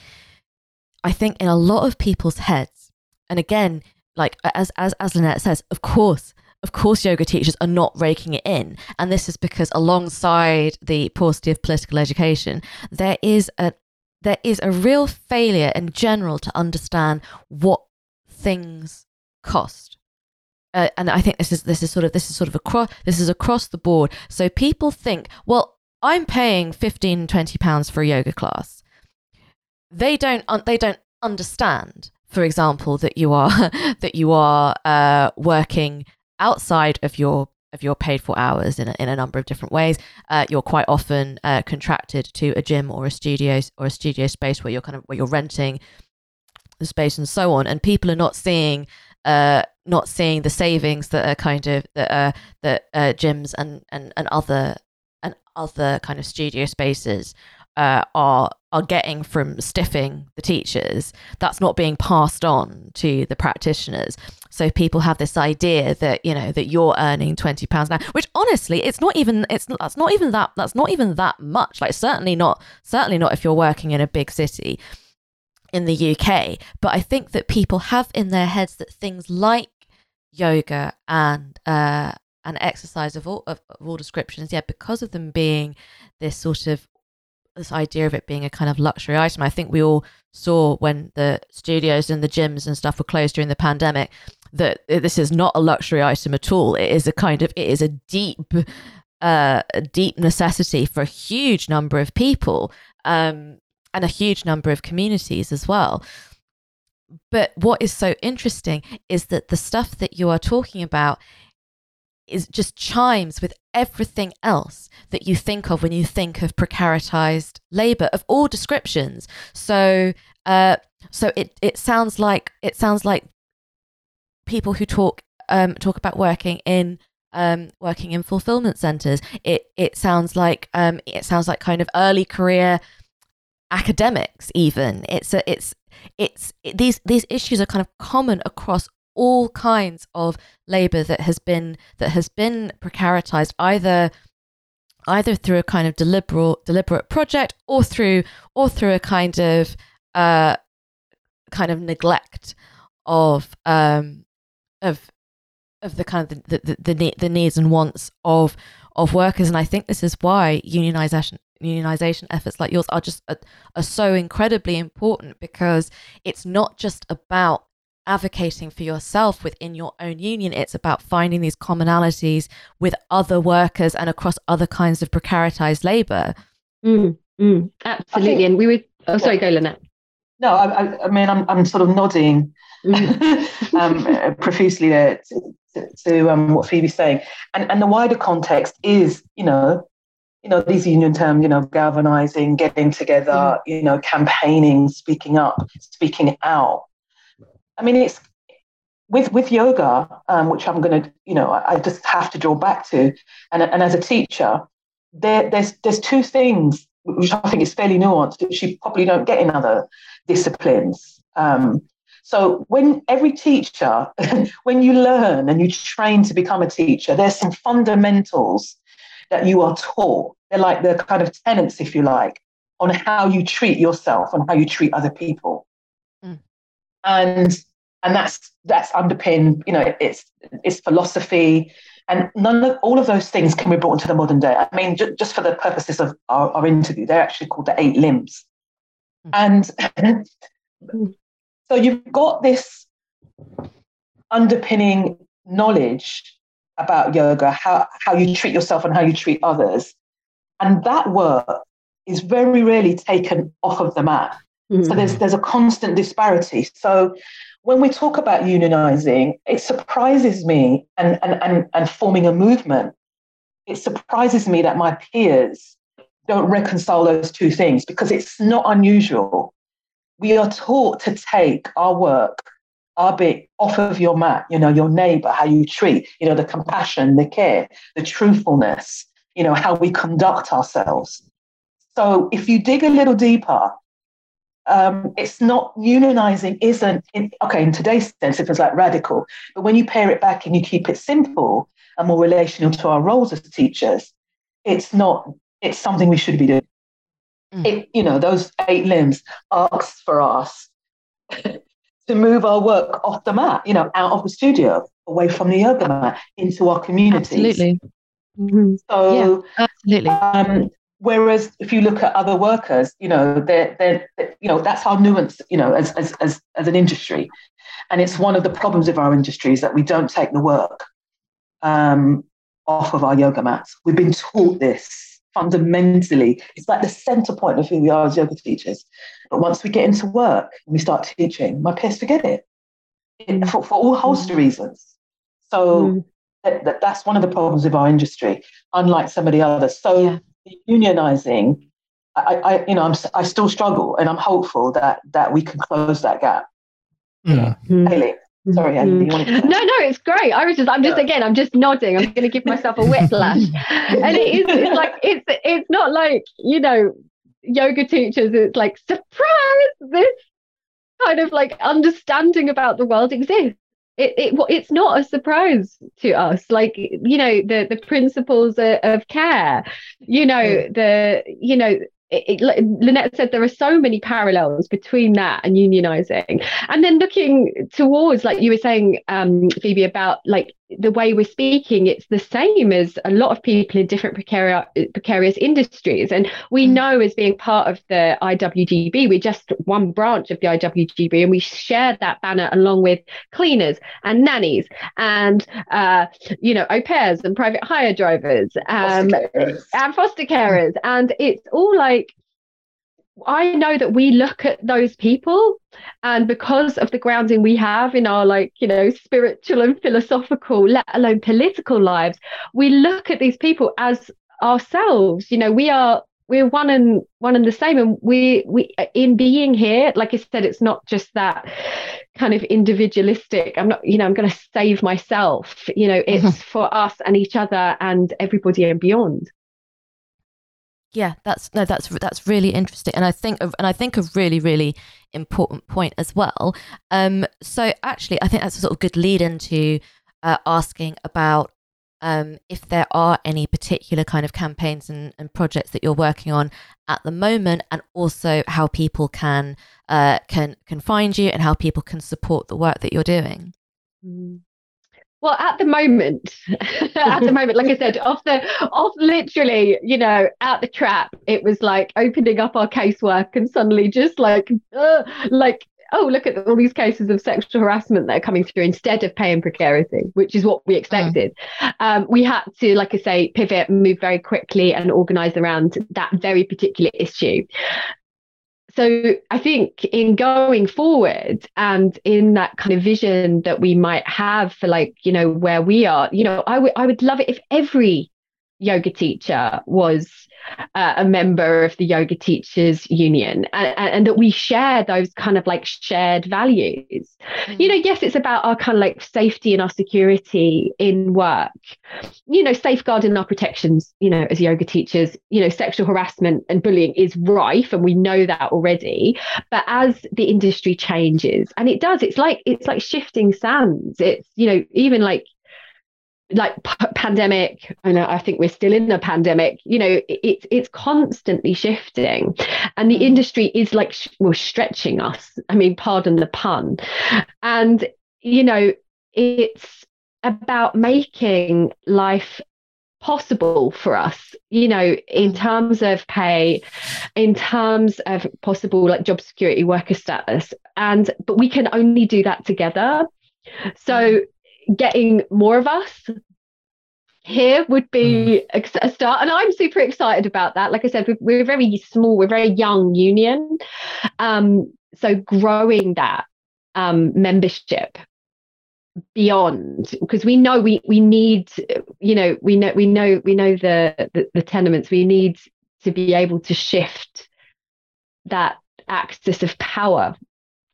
I think in a lot of people's heads, and again, like as as as Lynette says, of course, of course, yoga teachers are not raking it in, and this is because alongside the paucity of political education, there is a there is a real failure in general to understand what things cost. Uh, and I think this is this is sort of this is sort of across this is across the board. So people think, well, I'm paying 15, 20 pounds for a yoga class. They don't, un- they don't understand for example, that you are that you are uh, working outside of your of your paid for hours in a, in a number of different ways. Uh, you're quite often uh, contracted to a gym or a studio or a studio space where you're kind of where you're renting the space and so on, and people are not seeing uh, not seeing the savings that are kind of that uh, that uh, gyms and, and and other and other kind of studio spaces uh, are are getting from stiffing the teachers. That's not being passed on to the practitioners. So people have this idea that you know that you're earning 20 pounds now which honestly it's not even it's that's not even that that's not even that much. Like certainly not certainly not if you're working in a big city in the UK but i think that people have in their heads that things like yoga and uh and exercise of all of, of all descriptions yeah because of them being this sort of this idea of it being a kind of luxury item. I think we all saw when the studios and the gyms and stuff were closed during the pandemic that this is not a luxury item at all. It is a kind of it is a deep uh, a deep necessity for a huge number of people um, and a huge number of communities as well. But what is so interesting is that the stuff that you are talking about is just chimes with everything else that you think of when you think of precaritized labor of all descriptions. So, uh, so it it sounds like it sounds like people who talk um, talk about working in um, working in fulfillment centers. It it sounds like um, it sounds like kind of early career academics. Even it's a, it's it's it, these these issues are kind of common across all kinds of labor that has been that has been precaritized either either through a kind of deliberate deliberate project or through or through a kind of uh kind of neglect of um of of the kind of the the, the, the needs and wants of of workers and I think this is why unionization unionization efforts like yours are just are, are so incredibly important because it's not just about advocating for yourself within your own union. It's about finding these commonalities with other workers and across other kinds of precaritized labor. Mm, mm, absolutely. Think, and we would, oh, sorry, go, Lynette. No, I, I, mean, I'm, I'm sort of nodding mm. um, profusely there to, to, to um, what Phoebe's saying. And, and the wider context is, you know, you know, these union terms, you know, galvanizing, getting together, mm. you know, campaigning, speaking up, speaking out. I mean, it's with with yoga, um, which I'm going to, you know, I, I, just have to draw back to, and and as a teacher, there there's there's two things which I think is fairly nuanced, which you probably don't get in other disciplines. Um, so when every teacher, when you learn and you train to become a teacher, there's some fundamentals that you are taught. They're like the kind of tenants, if you like, on how you treat yourself and how you treat other people. And and that's that's underpinned you know it's it's philosophy. And none of all of those things can be brought into the modern day. I mean ju- just for the purposes of our, our, interview they're actually called the eight limbs. Mm. and so you've got this underpinning knowledge about yoga how, how you treat yourself and how you treat others and that work is very rarely taken off of the mat Mm-hmm. So there's there's a constant disparity. So when we talk about unionizing, it surprises me and, and, and, and forming a movement, it surprises me that my peers don't reconcile those two things because it's not unusual. We are taught to take our work, our bit off of your mat, you know, your neighbor, how you treat, you know, the compassion, the care, the truthfulness, you know, how we conduct ourselves. So if you dig a little deeper, um, it's not unionizing isn't in, okay in today's sense it feels like radical but when you pare it back and you keep it simple and more relational to our roles as teachers it's not it's something we should be doing mm. it, you know those eight limbs asks for us to move our work off the mat you know out of the studio away from the yoga mat into our communities absolutely mm-hmm. so yeah, absolutely um, Whereas if you look at other workers, you know, they're, they're, you know, that's our nuance, you know, as, as, as, as an industry. And it's one of the problems of our industry is that we don't take the work um, off of our yoga mats. We've been taught this fundamentally, it's like the center point of who we are as yoga teachers. But once we get into work and we start teaching, my peers forget it, it for, for all host of reasons. So mm. That, that, that's one of the problems of our industry, unlike some of the others. So yeah. unionizing, I, I, you know, I'm, I still struggle, and I'm hopeful that that we can close that gap. Mm. Hayley. Sorry, Andy, no, no, it's great. I was just, I'm just again, I'm just nodding. I'm going to give myself a whiplash, and it is, it's like it's, it's not like you know, yoga teachers. It's like surprise, this kind of like understanding about the world exists. It, it it's not a surprise to us like you know the the principles of, of care you know the you know it, it, Lynette said there are so many parallels between that and unionizing. And then looking towards, like you were saying, um, Phoebe, about like the way we're speaking, it's the same as a lot of people in different precarious, precarious industries. And we mm. know, as being part of the IWGB, we're just one branch of the IWGB, and we share that banner along with cleaners and nannies and, uh, you know, au pairs and private hire drivers um, foster and foster carers. And it's all like, I know that we look at those people and because of the grounding we have in our like, you know, spiritual and philosophical, let alone political lives, we look at these people as ourselves. You know, we are we're one and one and the same and we we in being here like i said it's not just that kind of individualistic i'm not you know i'm going to save myself you know it's for us and each other and everybody and beyond yeah that's no that's that's really interesting and i think of and i think a really really important point as well um so actually i think that's a sort of good lead into uh, asking about um, if there are any particular kind of campaigns and, and, projects that you're working on at the moment, and also how people can uh, can can find you and how people can support the work that you're doing. Mm. Well, at the moment, at the moment, like I said, off the off literally, you know, out the trap, it was like opening up our casework and suddenly just like, uh, like oh, look at all these cases of sexual harassment that are coming through instead of pay and precarity, which is what we expected. Mm. Um, we had to, like I say, pivot move very quickly and organize around that very particular issue so I think in going forward and in that kind of vision that we might have for like, you know, where we are, you know, I would I would love it if every yoga teacher was uh, a member of the yoga teachers union and, and, that we share those kind of like shared values. Mm. you know yes it's about our kind of like safety and our security in work. You know safeguarding our protections you know as yoga teachers you know sexual harassment and bullying is rife and we know that already. But as the industry changes and it does it's like it's like shifting sands. It's you know even like like p- pandemic and i think we're still in a pandemic you know it's it's constantly shifting. And the mm. industry is like sh- well stretching us. I mean pardon the pun. And you know it's about making life possible for us you know in mm. terms of pay in terms of possible like job security worker status. And but we can only do that together. So mm getting more of us here would be mm. a start and i'm super excited about that. Like i said we're, we're very small we're very young union um, so growing that um, membership beyond because we know we we need you know we know we know we know the, the the tenements. We need to be able to shift that axis of power.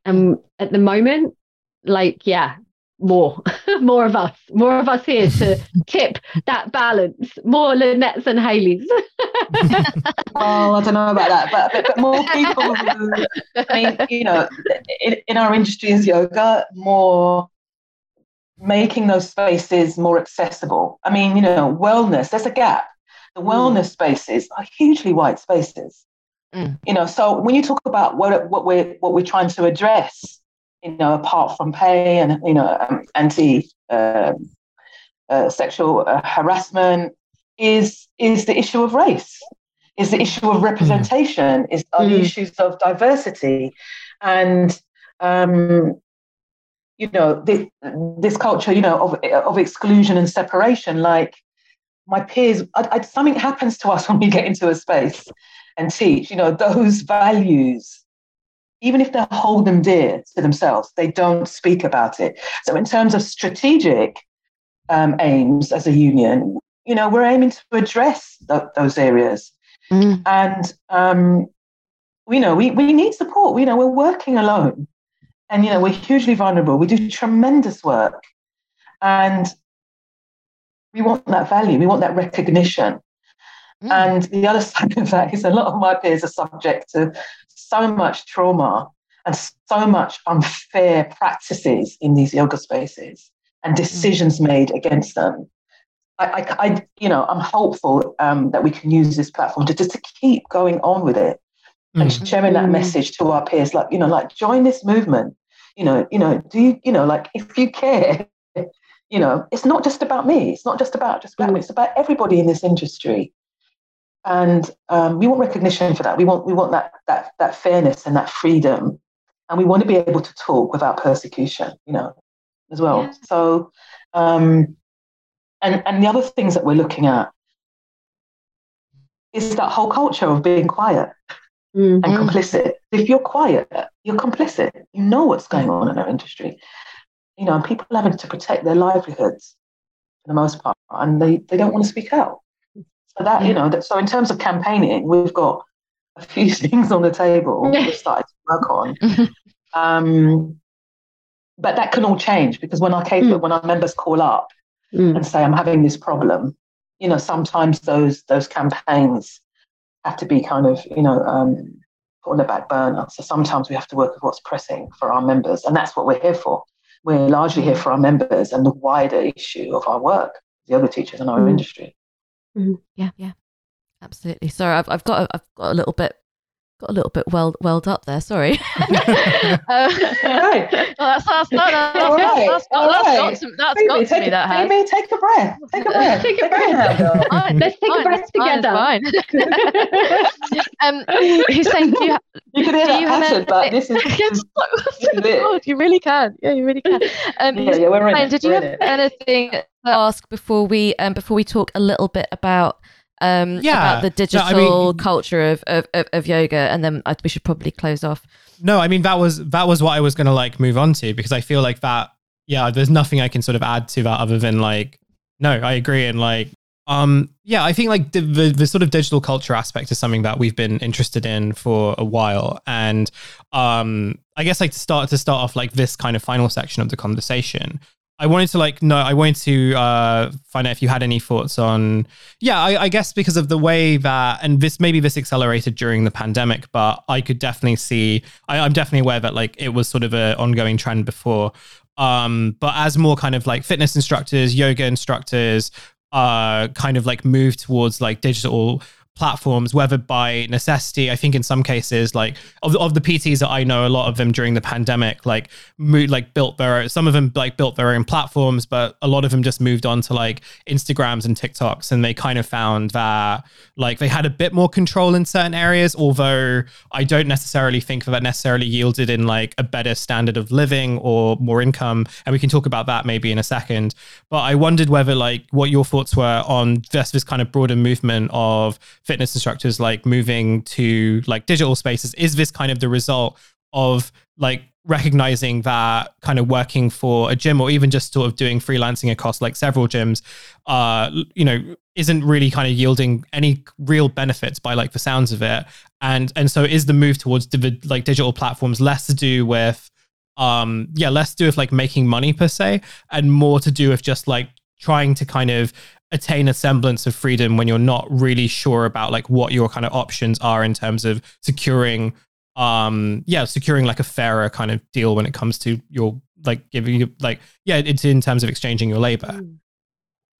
And at the moment like yeah more, more of us, more of us here to tip that balance, more Lynette's and Hayley's. well, I don't know about that, but, but, but more people. Who, I mean, you know, in, in our industry as yoga, more making those spaces more accessible. I mean, you know, wellness, there's a gap. The mm. wellness spaces are hugely white spaces. Mm. You know, so when you talk about what what we're what we're trying to address, you know, apart from pay and, you know, um, anti uh, uh, sexual uh, harassment, is, is the issue of race, is the issue of representation, is are mm. the issues of diversity. And, um, you know, this, this culture, you know, of, of exclusion and separation, like, my peers, I, I, something happens to us when we get into a space and teach. You know, those values, even if they hold them dear to themselves, they don't speak about it. So, in terms of strategic um, aims as a union, you know, we're aiming to address th- those areas. Mm. And, um, you know, we, we need support. You know, we're working alone. And, you know, we're hugely vulnerable. We do tremendous work. And we want that value, we want that recognition. Mm. And the other side of that is a lot of my peers are subject to so much trauma and so much unfair practices in these yoga spaces and mm. decisions mm. made against them. I, I, I, you know, I'm hopeful um, that we can use this platform to just to keep going on with it mm. and sharing that mm. message to our peers. Like, you know, like join this movement. You know, you know, do you, you know, like if you care, you know, it's not just about me. It's not just about just about me. It's about everybody in this industry. And um, we want recognition for that. We want we want that that that fairness and that freedom, and we want to be able to talk without persecution. You know, as well. Yeah. So, um, and and the other things that we're looking at is that whole culture of being quiet mm-hmm. and complicit. If you're quiet, you're complicit. You know what's going on in our industry you know, and people having to protect their livelihoods for the most part, and they, they don't want to speak out. So that, you know, that, so in terms of campaigning, we've got a few things on the table we've started to work on. Um, but that can all change because when our mm. when our members call up mm. and say, I'm having this problem, you know, sometimes those those campaigns have to be kind of, you know, um, put on the back burner. So sometimes we have to work with what's pressing for our members, and that's what we're here for. We're largely here for our members and the wider issue of our work, the other teachers in our mm. industry. Mm. Yeah, yeah, absolutely. Sorry, I've, I've got a, I've got a little bit got a little bit welled, welled up there. Sorry. uh, right. that's, that's, no, that's, that's, right. that's, that's, right. got to, that's Phoebe, got to me, that has. Phoebe, take a breath. Take a breath. take a breath. Fine, Let's take fine, a breath together. Fine. um, he's saying, do you, you can hear that passion, but this is, this is it. You really can. Yeah, you really can. Um, yeah, yeah, we're in it. Did we're you have anything to ask before we um, before we talk a little bit about um, yeah, about the digital no, I mean, culture of, of, of, yoga, and then I, we should probably close off. No, I mean that was that was what I was going to like move on to because I feel like that. Yeah, there's nothing I can sort of add to that other than like, no, I agree, and like, um, yeah, I think like the, the, the sort of digital culture aspect is something that we've been interested in for a while, and um, I guess like to start to start off like this kind of final section of the conversation. I wanted to like no, I wanted to uh, find out if you had any thoughts on yeah, I, I, guess because of the way that and this maybe this accelerated during the pandemic, but I could definitely see I, I'm definitely aware that like it was sort of an ongoing trend before. Um, but as more kind of like fitness instructors, yoga instructors, uh, kind of like move towards like digital platforms, whether by necessity. I think in some cases, like of, of the PTs that I know, a lot of them during the pandemic, like moved, like built their own, some of them like built their own platforms, but a lot of them just moved on to like Instagrams and TikToks, and they kind of found that like they had a bit more control in certain areas. Although I don't necessarily think that necessarily yielded in like a better standard of living or more income, and we can talk about that maybe in a second. But I wondered whether like what your thoughts were on this this kind of broader movement of fitness instructors like moving to like digital spaces is this kind of the result of like recognizing that kind of working for a gym or even just sort of doing freelancing across like several gyms uh you know isn't really kind of yielding any real benefits by like the sounds of it? And and so is the move towards like digital platforms less to do with um yeah less to do with like making money per se and more to do with just like trying to kind of attain a semblance of freedom when you're not really sure about like what your kind of options are in terms of securing um yeah securing like a fairer kind of deal when it comes to your like giving you like yeah it's in terms of exchanging your labor.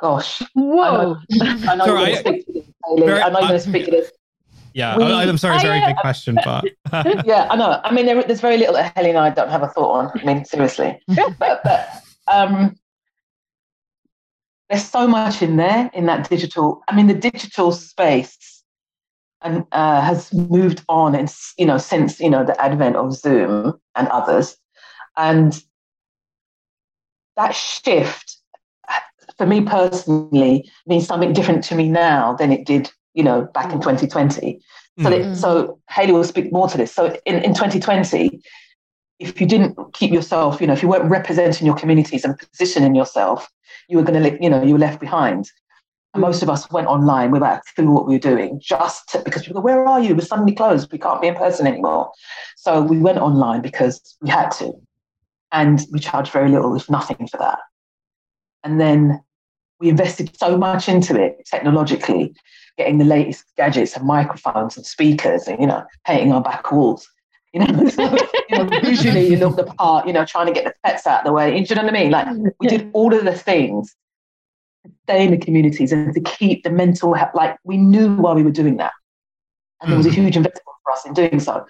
Gosh. Whoa. I know, I you're going to speak to this. Yeah, we, I, am sorry, it's a very big question, but yeah, I know. I mean, there, there's very little that Hayley and I don't have a thought on. I mean, seriously, but, but um, there's so much in there in that digital. I mean, the digital space and uh, has moved on, and you know, since you know the advent of Zoom and others, and that shift for me personally means something different to me now than it did, you know, back in 2020. So, mm. that, so Hayley will speak more to this. So in, in 2020, if you didn't keep yourself, you know, if you weren't representing your communities and positioning yourself, you were going to, you know, you were left behind. And most of us went online without a clue what we were doing, just to, because people go, Where are you? We're suddenly closed. We can't be in person anymore. So we went online because we had to. And we charged very little, if nothing, for that. And then we invested so much into it technologically, getting the latest gadgets and microphones and speakers and, you know, painting our back walls. You know, so, you know, visually you look the part, you know, trying to get the pets out of the way. Do you know what I mean? Like we did all of the things to stay in the communities and to keep the mental health, like we knew why we were doing that. And there was a mm. huge investment for us in doing so.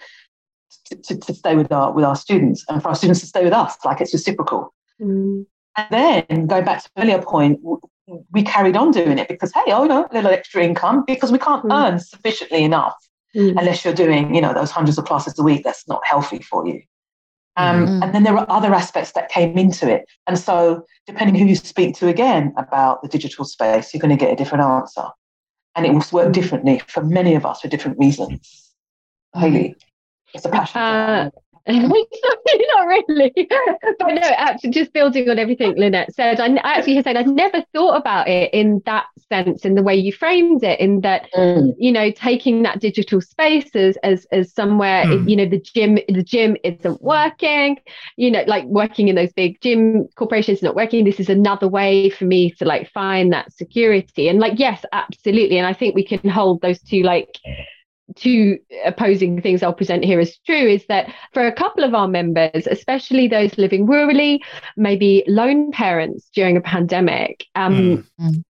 To, to, to, stay with our with our students and for our students to stay with us, like it's reciprocal. Mm. And then going back to earlier point, we carried on doing it because hey, oh no, a little extra income because we can't mm. earn sufficiently enough mm. unless you're doing, you know, those hundreds of classes a week. That's not healthy for you. Um, mm. And then there are other aspects that came into it. And so, depending who you speak to again about the digital space, you're going to get a different answer. And it will work mm. differently for many of us for different reasons. Hayley, it's a passion. Uh, not really. but no, actually, just building on everything Lynette said, I actually have said I'd never thought about it in that sense, in the way you framed it, in that mm. you know, taking that digital space as as, as somewhere, mm. you know, the gym, the gym isn't working, you know, like working in those big gym corporations not working. This is another way for me to like find that security, and like, yes, absolutely, and I think we can hold those two like two opposing things I'll present here as true is that for a couple of our members, especially those living rurally, maybe lone parents during a pandemic, um, mm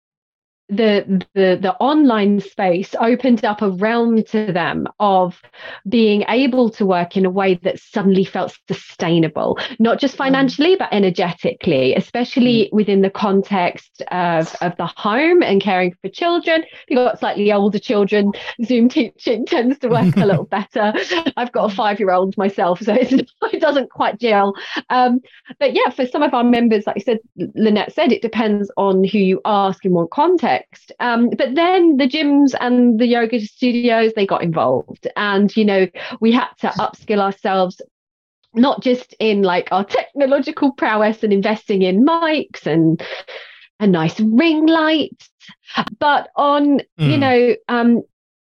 the the the online space opened up a realm to them of being able to work in a way that suddenly felt sustainable not just mm. financially but energetically especially mm. within the context of of the home and caring for children. If you've got slightly older children. Zoom teaching tends to work a little better. I've got a five year old myself so it doesn't quite gel. Um, but yeah for some of our members like i said lynette said it depends on who you ask in what context context. Um, but then the gyms and the yoga studios, they got involved. And, you know, we had to upskill ourselves not just in like our technological prowess and investing in mics and a nice ring light, but on, mm. you know, um,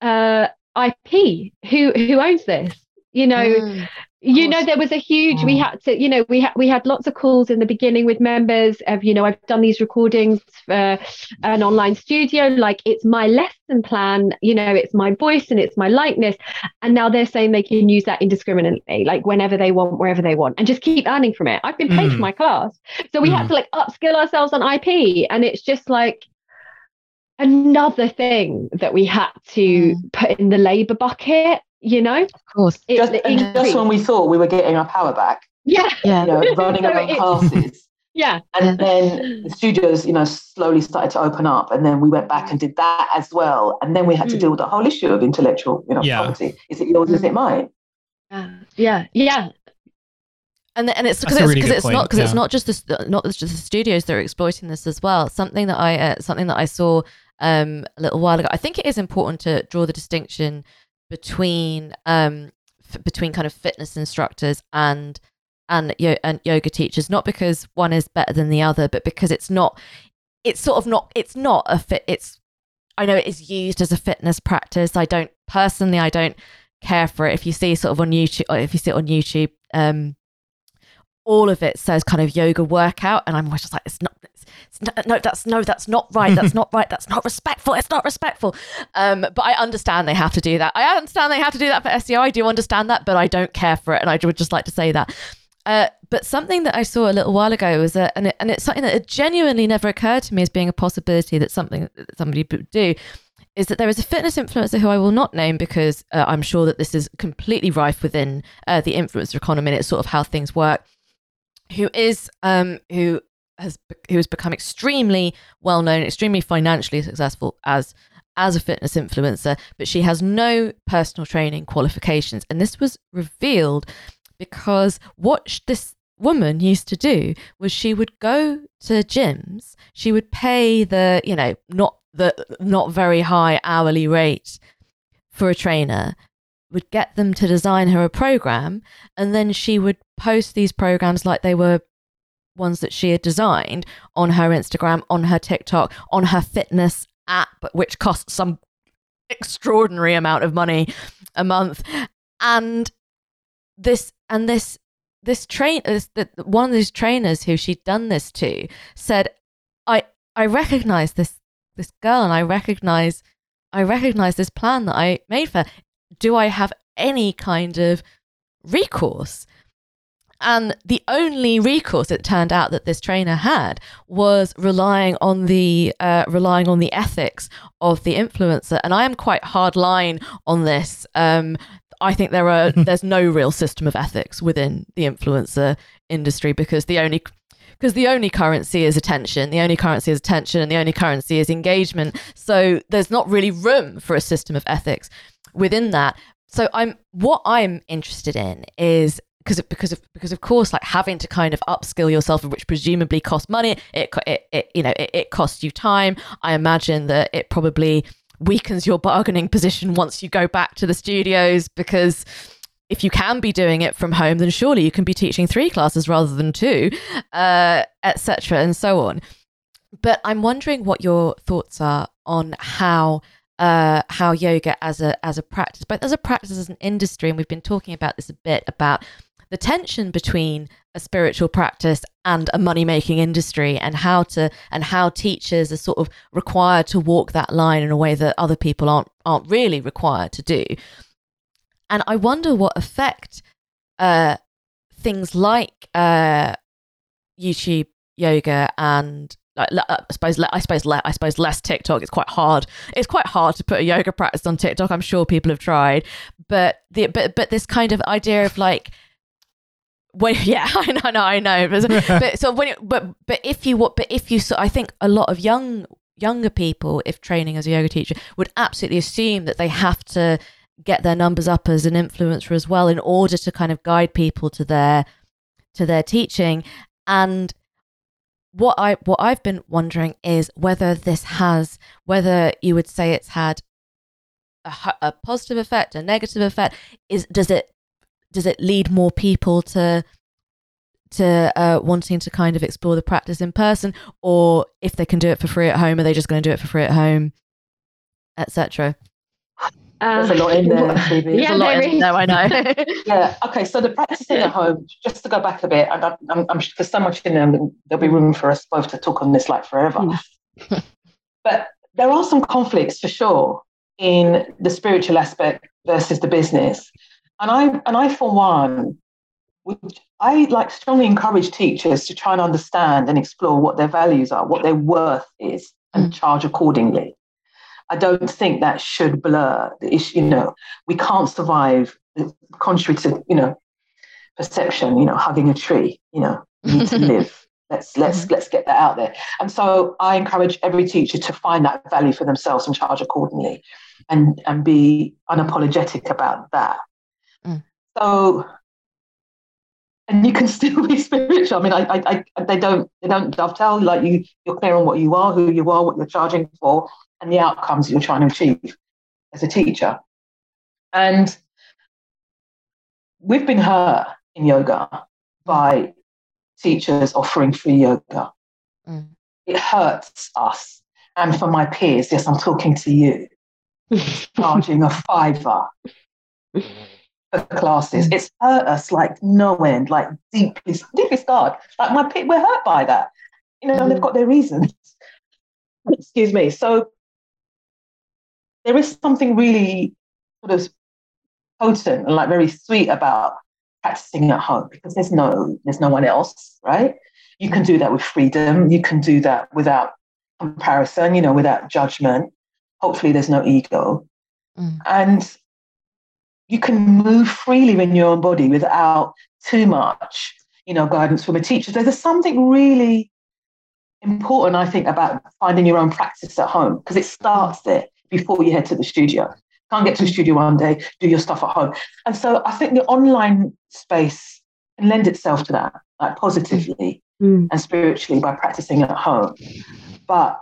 uh, IP, who who owns this? You know, mm you know there was a huge we mm. had to you know we had we had lots of calls in the beginning with members of you know i've done these recordings for an online studio like it's my lesson plan you know it's my voice and it's my likeness and now they're saying they can use that indiscriminately like whenever they want wherever they want and just keep earning from it i've been paid mm. for my class so we mm. had to like upskill ourselves on ip and it's just like another thing that we had to mm. put in the labor bucket you know? Of course. Just, just, when we thought we were getting our power back. Yeah. Yeah. You know, running so our classes. Yeah. And then the studios you know slowly started to open up and then we went back and did that as well. And then we had to mm. deal with the whole issue of intellectual you know yeah. property. Is it yours? Mm. is it mine? Uh, yeah. Yeah. And and it's because it's, really it's not because yeah. it's not just the not just the studios that are exploiting this as well. Something that I uh, something that I saw um, a little while ago. I think it is important to draw the distinction between um f- between kind of fitness instructors and and, yo- and yoga teachers not because one is better than the other but because it's not it's sort of not it's not a fit it's i know it is used as a fitness practice. I don't personally i don't care for it. If you see sort of on youtube if you see it on youtube um all of it says kind of yoga workout and i'm just like it's not no, that's no, that's not right. That's not right. That's not respectful. It's not respectful. Um, but I understand they have to do that. I understand they have to do that for SEO. I do understand that, but I don't care for it, and I would just like to say that. Uh, but something that I saw a little while ago was that, and, it, and it's something that genuinely never occurred to me as being a possibility that something that somebody would do, is that there is a fitness influencer who I will not name because uh, I'm sure that this is completely rife within uh, the influencer economy and it's sort of how things work. Who is um, who has who has become extremely well known, extremely financially successful as as a fitness influencer, but she has no personal training qualifications. And this was revealed because what this woman used to do was she would go to gyms, she would pay the, you know, not the not very high hourly rate for a trainer, would get them to design her a program, and then she would post these programs like they were ones that she had designed on her Instagram, on her TikTok, on her fitness app, which costs some extraordinary amount of money a month. And this and this this train this, the, one of these trainers who she'd done this to said, I I recognize this this girl and I recognize I recognize this plan that I made for her. Do I have any kind of recourse? And the only recourse it turned out that this trainer had was relying on the uh, relying on the ethics of the influencer. And I am quite hard line on this. Um, I think there are there's no real system of ethics within the influencer industry because the only because the only currency is attention, the only currency is attention, and the only currency is engagement. So there's not really room for a system of ethics within that. So I'm what I'm interested in is because because of because of course like having to kind of upskill yourself which presumably costs money it it, it you know it, it costs you time. I imagine that it probably weakens your bargaining position once you go back to the studios because if you can be doing it from home then surely you can be teaching three classes rather than two uh, etc and so on. But i'm wondering what your thoughts are on how uh, how yoga as a as a practice, but as a practice as an industry, and we've been talking about this a bit about the tension between a spiritual practice and a money making industry and how to and how teachers are sort of required to walk that line in a way that other people aren't aren't really required to do and i wonder what effect uh, things like uh, youtube yoga and like I suppose I suppose I suppose less TikTok. It's quite hard. It's quite hard to put a yoga practice on TikTok. I'm sure people have tried, but the but but this kind of idea of like when yeah i know i know but, but so when it, but but if you what but if you so i think a lot of young younger people if training as a yoga teacher would absolutely assume that they have to get their numbers up as an influencer as well in order to kind of guide people to their to their teaching. And what i what i've been wondering is whether this has whether you would say it's had a, a positive effect a negative effect. Is does it does it lead more people to to uh, wanting to kind of explore the practice in person, or if they can do it for free at home, are they just going to do it for free at home, etc. There's a lot in there, Phoebe. Yeah, a lot in there, No, I know. yeah. Okay. So the practicing at home, just to go back a bit, I'm, I'm, I'm there's so much in there. There'll be room for us both to talk on this like forever. but there are some conflicts for sure in the spiritual aspect versus the business. And I and I for one would I like strongly encourage teachers to try and understand and explore what their values are, what their worth is, and mm. charge accordingly. I don't think that should blur the issue. You know, we can't survive contrary to you know perception. You know, hugging a tree. You know, we need to live. Let's let's mm-hmm. let's get that out there. And so I encourage every teacher to find that value for themselves and charge accordingly, and and be unapologetic about that. So, and you can still be spiritual. I mean, I, I, I, they don't, they don't dovetail. Like you, you're clear on what you are, who you are, what you're charging for, and the outcomes you're trying to achieve as a teacher. And we've been hurt in yoga by teachers offering free yoga. Mm. It hurts us. And for my peers, yes, I'm talking to you, charging a fiver classes. It's hurt us like no end, like deeply, deeply scarred. Like my pit, we're hurt by that. You know, mm. they've got their reasons. Excuse me. So there is something really sort of potent and like very sweet about practicing at home because there's no there's no one else, right? You can do that with freedom. You can do that without comparison, you know, without judgment. Hopefully, there's no ego. Mm. And you can move freely in your own body without too much, you know, guidance from a teacher. There's something really important, I think, about finding your own practice at home because it starts there before you head to the studio. Can't get to the studio one day, do your stuff at home. And so I think the online space can lend itself to that. like positively mm. and spiritually by practicing at home. But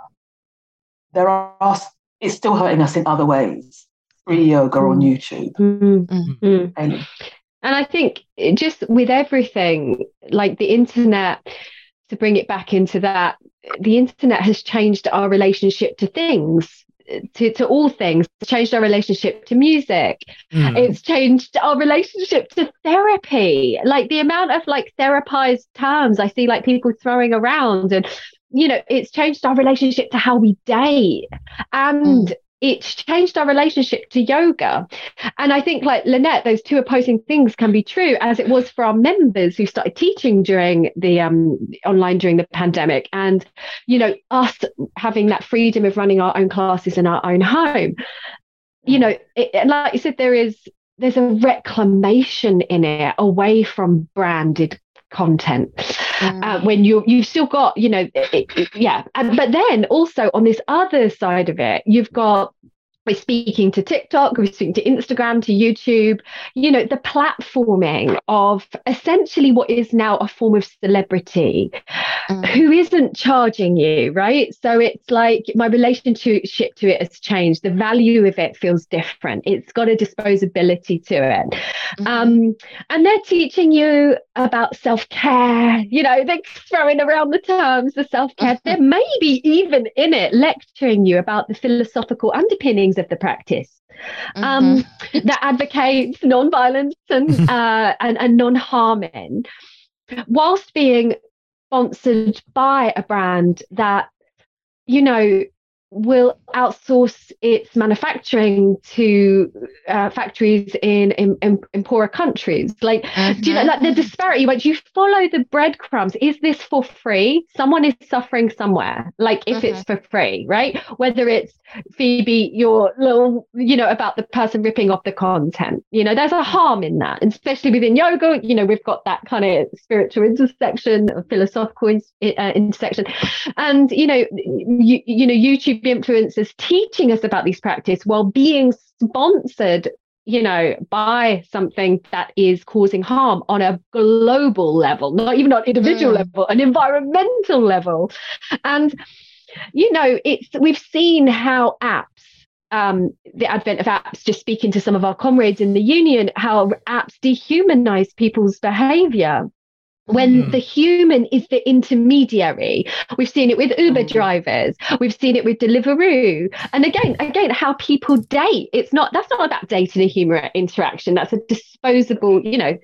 there are it's still hurting us in other ways. Free yoga on mm. YouTube. Mm-hmm. And, and I think just with everything, like the internet, to bring it back into that, the internet has changed our relationship to things to, to all things. It's changed our relationship to music. Mm. It's changed our relationship to therapy. Like the amount of like therapized terms I see like people throwing around and you know, it's changed our relationship to how we date. And mm it's changed our relationship to yoga. And I think, like Lynette, those two opposing things can be true, as it was for our members who started teaching during the um, online during the pandemic, and you know, us having that freedom of running our own classes in our own home. You know, it, like you said, there is there's a reclamation in it away from branded content mm. uh, when you you've still got you know it, it, yeah and, but then also on this other side of it you've got we're speaking to TikTok, we're speaking to Instagram, to YouTube, you know, the platforming of essentially what is now a form of celebrity mm. who isn't charging you, right? So it's like my relationship to it has changed. The value of it feels different. It's got a disposability to it. Mm-hmm. Um, and they're teaching you about self care, you know, they're throwing around the terms, the self care. They're maybe even in it lecturing you about the philosophical underpinnings of the practice mm-hmm. um, that advocates non-violence and, uh, and, and non-harming, whilst being sponsored by a brand that, you know, will outsource its manufacturing to uh, factories in, in, in, poorer countries. Like, mm-hmm. do you know, like the disparity, like you follow the breadcrumbs. Is this for free? Someone is suffering somewhere, like if mm-hmm. it's for free, right? Whether it's Phoebe, your little, you know, about the person ripping off the content, you know, there's a harm in that, and especially within yoga, you know, we've got that kind of spiritual intersection, philosophical in, uh, intersection. And, you know, you, you know, YouTube influencers teaching us about these practices while being sponsored you know by something that is causing harm on a global level not even on individual mm. level an environmental level and you know it's we've seen how apps um, the advent of apps, just speaking to some of our comrades in the union, how apps dehumanize people's behavior when mm. the human is the intermediary we've seen it with uber mm. drivers we've seen it with deliveroo and again again how people date it's not that's not about dating a human interaction that's a disposable you know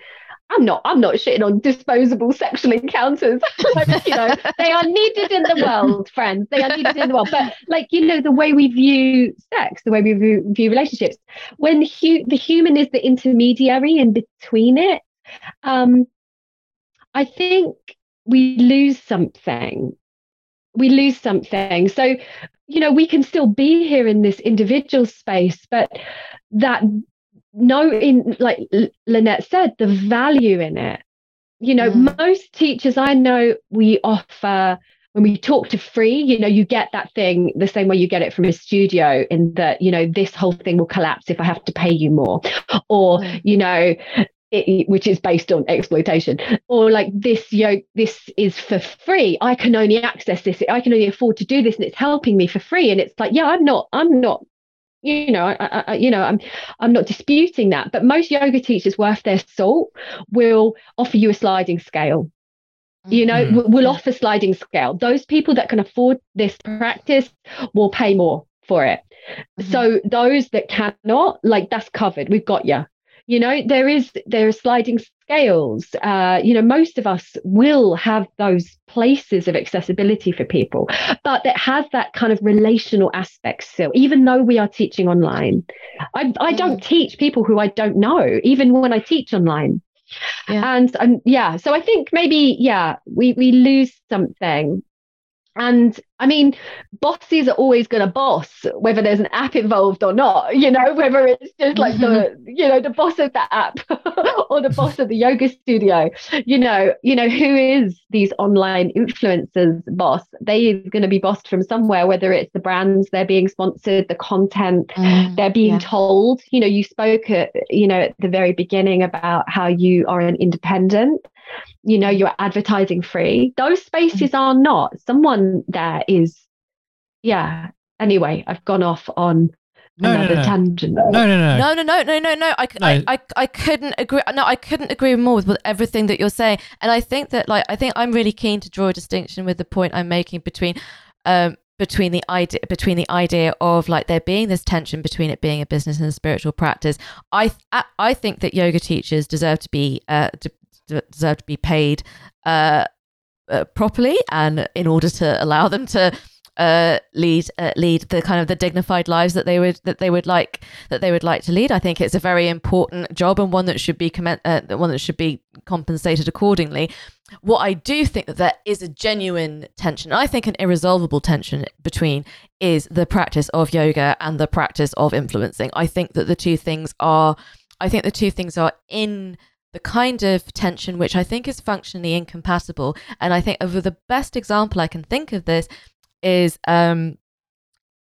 I'm not I'm not shitting on disposable sexual encounters. you know, they are needed in the world, friends. They are needed in the world. But like, you know, the way we view sex, the way we view, view relationships, when hu- the human is the intermediary in between it, um, I think we lose something. We lose something. So, you know, we can still be here in this individual space, but that no, in like Lynette said, the value in it. You know, mm. most teachers I know we offer when we talk to free, you know, you get that thing the same way you get it from a studio, in that, you know, this whole thing will collapse if I have to pay you more. Or, mm. you know, it, which is based on exploitation. Or like this yoke this is for free. I can only access this. I can only afford to do this and it's helping me for free. And it's like yeah i'm not i'm not you know I, I, you know i'm i'm not disputing that. But most yoga teachers worth their salt will offer you a sliding scale. You know mm-hmm. will offer sliding scale. Those people that can afford this practice will pay more for it. Mm-hmm. so those that cannot like that's covered. We've got you you know there is there are sliding scales uh, you know most of us will have those places of accessibility for people but it has that kind of relational aspect still even though we are teaching online i, I don't mm. teach people who i don't know even when i teach online yeah. and um, yeah so i think maybe yeah we we lose something and I mean, bosses are always going to boss, whether there's an app involved or not, you know, whether it's just like the, you know, the boss of the app or the boss of the yoga studio, you know, you know, who is these online influencers boss? They are going to be bossed from somewhere, whether it's the brands they're being sponsored, the content mm, they're being yeah. told, you know, you spoke at, you know, at the very beginning about how you are an independent you know you're advertising free. Those spaces are not. Someone there is yeah. Anyway i've gone off on no, another no, no. tangent. No no no. No no no no no no. I, no. I, I i couldn't agree no i couldn't agree more with, with everything that you're saying. And i think that like i think i'm really keen to draw a distinction with the point i'm making between um between the idea between the idea of like there being this tension between it being a business and a spiritual practice. I i think that yoga teachers deserve to be uh deserve to be paid uh, uh, properly and in order to allow them to uh, lead uh, lead the kind of the dignified lives that they would that they would like that they would like to lead. I think it's a very important job and one that should be comment uh, one that should be compensated accordingly. What I do think that there is a genuine tension, I think an irresolvable tension between is the practice of yoga and the practice of influencing. I think that the two things are I think the two things are in the kind of tension which I think is functionally incompatible. And I think of the best example I can think of this is um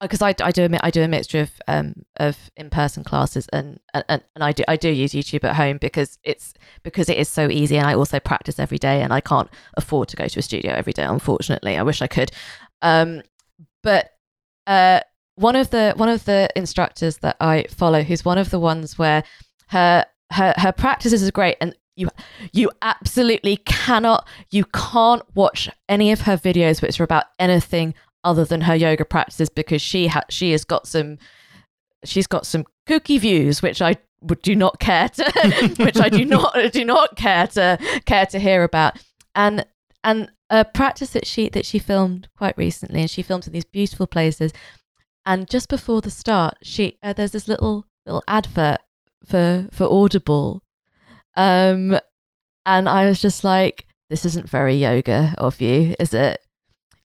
because I, I do a, I do a mixture of um of in person classes and, and and I do I do use YouTube at home because it's because it is so easy and I also practice every day and I can't afford to go to a studio every day unfortunately I wish I could um but uh one of the one of the instructors that I follow who's one of the ones where her her her practices are great and you you absolutely cannot you can't watch any of her videos which are about anything other than her yoga practices because she ha- she has got some she's got some kooky views which I would do not care to which I do not do not care to care to hear about. And and a practice that she that she filmed quite recently and she filmed in these beautiful places. And just before the start she uh, there's this little little advert for for Audible, um, and I was just like, "This isn't very yoga of you, is it?"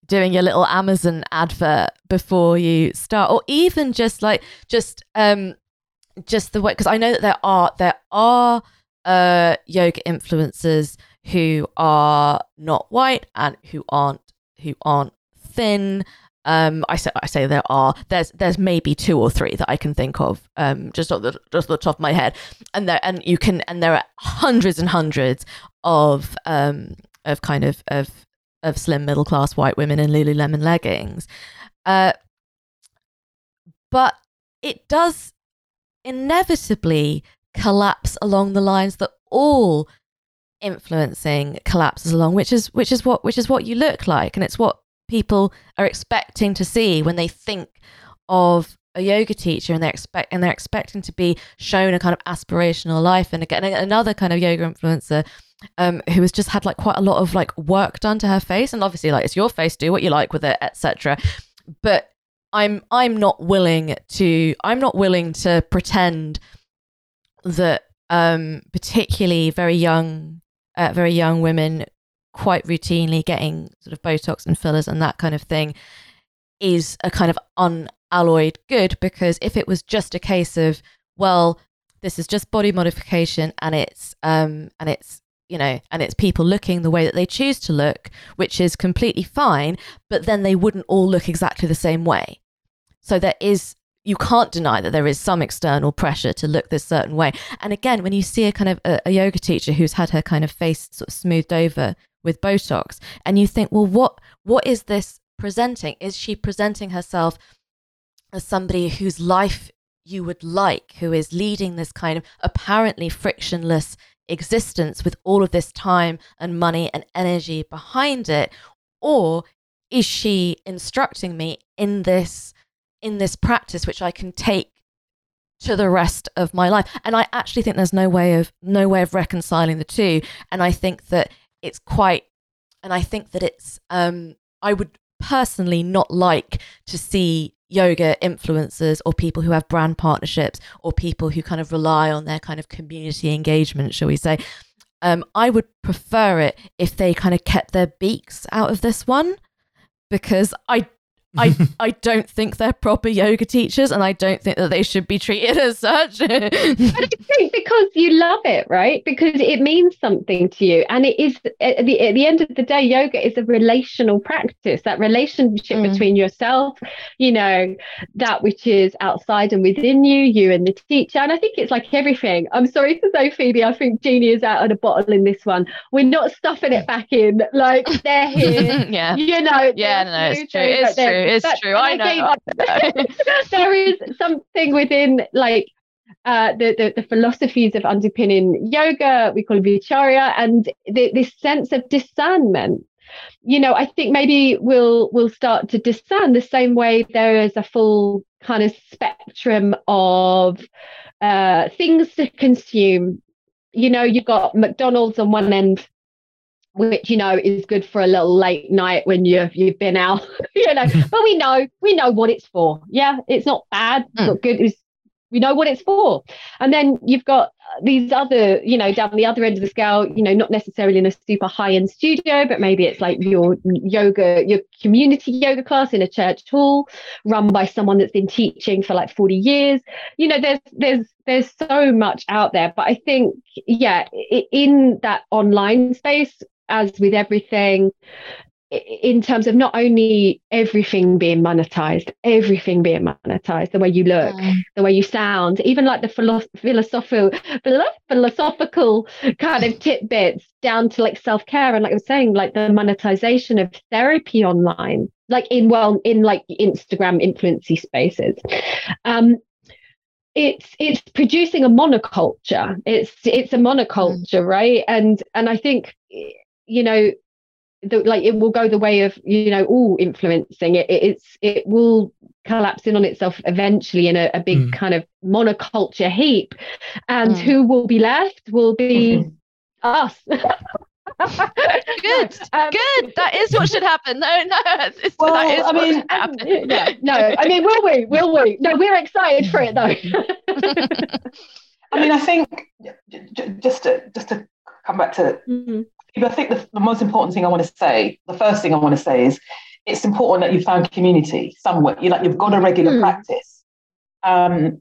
Doing your little Amazon advert before you start, or even just like just um, just the way because I know that there are there are uh yoga influencers who are not white and who aren't who aren't thin um, I say I say there are there's there's maybe two or three that I can think of um, just on the just the top of my head, and there and you can and there are hundreds and hundreds of um, of kind of of of slim middle class white women in Lululemon leggings, uh, but it does inevitably collapse along the lines that all influencing collapses along, which is which is what which is what you look like, and it's what people are expecting to see when they think of a yoga teacher and they're expect and they're expecting to be shown a kind of aspirational life. And again another kind of yoga influencer um, who has just had like quite a lot of like work done to her face. And obviously like it's your face do what you like with it etc but i'm i'm not willing to i'm not willing to pretend that um particularly very young uh, very young women quite routinely getting sort of Botox and fillers and that kind of thing is a kind of unalloyed good because if it was just a case of well this is just body modification and it's um and it's you know and it's people looking the way that they choose to look which is completely fine but then they wouldn't all look exactly the same way. So there is you can't deny that there is some external pressure to look this certain way. And again when you see a kind of a, a yoga teacher who's had her kind of face sort of smoothed over with Botox. And you think, well, what what is this presenting? Is she presenting herself as somebody whose life you would like, who is leading this kind of apparently frictionless existence with all of this time and money and energy behind it? Or is she instructing me in this in this practice which I can take to the rest of my life and i actually think there's no way of no way of reconciling the two and i think that it's quite, and I think that it's, um, I would personally not like to see yoga influencers or people who have brand partnerships or people who kind of rely on their kind of community engagement, shall we say. Um, I would prefer it if they kind of kept their beaks out of this one because I I I don't think they're proper yoga teachers, and I don't think that they should be treated as such. but I think because you love it, right? Because it means something to you, and it is at the at the end of the day, yoga is a relational practice. That relationship mm. between yourself, you know, that which is outside and within you, you and the teacher. And I think it's like everything. I'm sorry to say, Phoebe. I think genie is out of the bottle in this one. We're not stuffing it back in. Like they're here. yeah. You know. Yeah. No, it's true. It's true it's but, true. I know. I know. there is something within like uh, the, the, the philosophies of underpinning yoga, we call it vicharya, and the, this sense of discernment. You know, I think maybe we'll we'll start to discern the same way there is a full kind of spectrum of uh, things to consume. You know, you've got McDonald's on one end, which you know is good for a little late night when you've you've been out, you know. but we know we know what it's for. Yeah, it's not bad, it's mm. not good. It's, we know what it's for. And then you've got these other, you know, down the other end of the scale, you know, not necessarily in a super high end studio, but maybe it's like your yoga, your community yoga class in a church hall run by someone that's been teaching for like 40 years. You know, there's there's there's so much out there. But I think, yeah, in that online space, as with everything, in terms of not only everything being monetized, everything being monetized, the way you look, yeah. the way you sound, even like the philosophical, philosophical kind of tidbits down to like self care and like I was saying, like the monetization of therapy online, like in well in like Instagram influency spaces. Um, it's it's producing a monoculture. It's it's a monoculture, mm. right? And and I think you know the, like it will go the way of you know all influencing it, it it's it will collapse in on itself eventually in a, a big mm. kind of monoculture heap and mm. who will be left will be mm-hmm. us good um, good that is what should happen no no well, that is I mean, um, yeah, no I mean will we will we no we're excited for it though I mean I think just to just to come back to mm-hmm. I think the, the most important thing I want to say, the first thing I want to say is it's important that you found community somewhere. You like you've got a regular mm. practice. Um,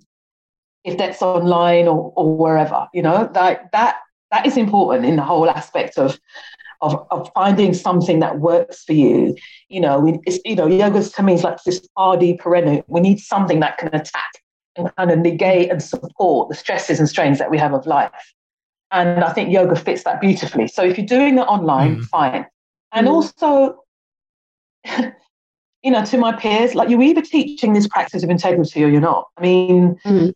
if that's online or, or wherever, you know, that that that is important in the whole aspect of of, of finding something that works for you. You know, it's you know, yoga to me is like this RD perennial. We need something that can attack and kind of negate and support the stresses and strains that we have of life. And I think yoga fits that beautifully. So if you're doing it online, mm. fine. And mm. also, you know, to my peers, like you're either teaching this practice of integrity or you're not. I mean, mm.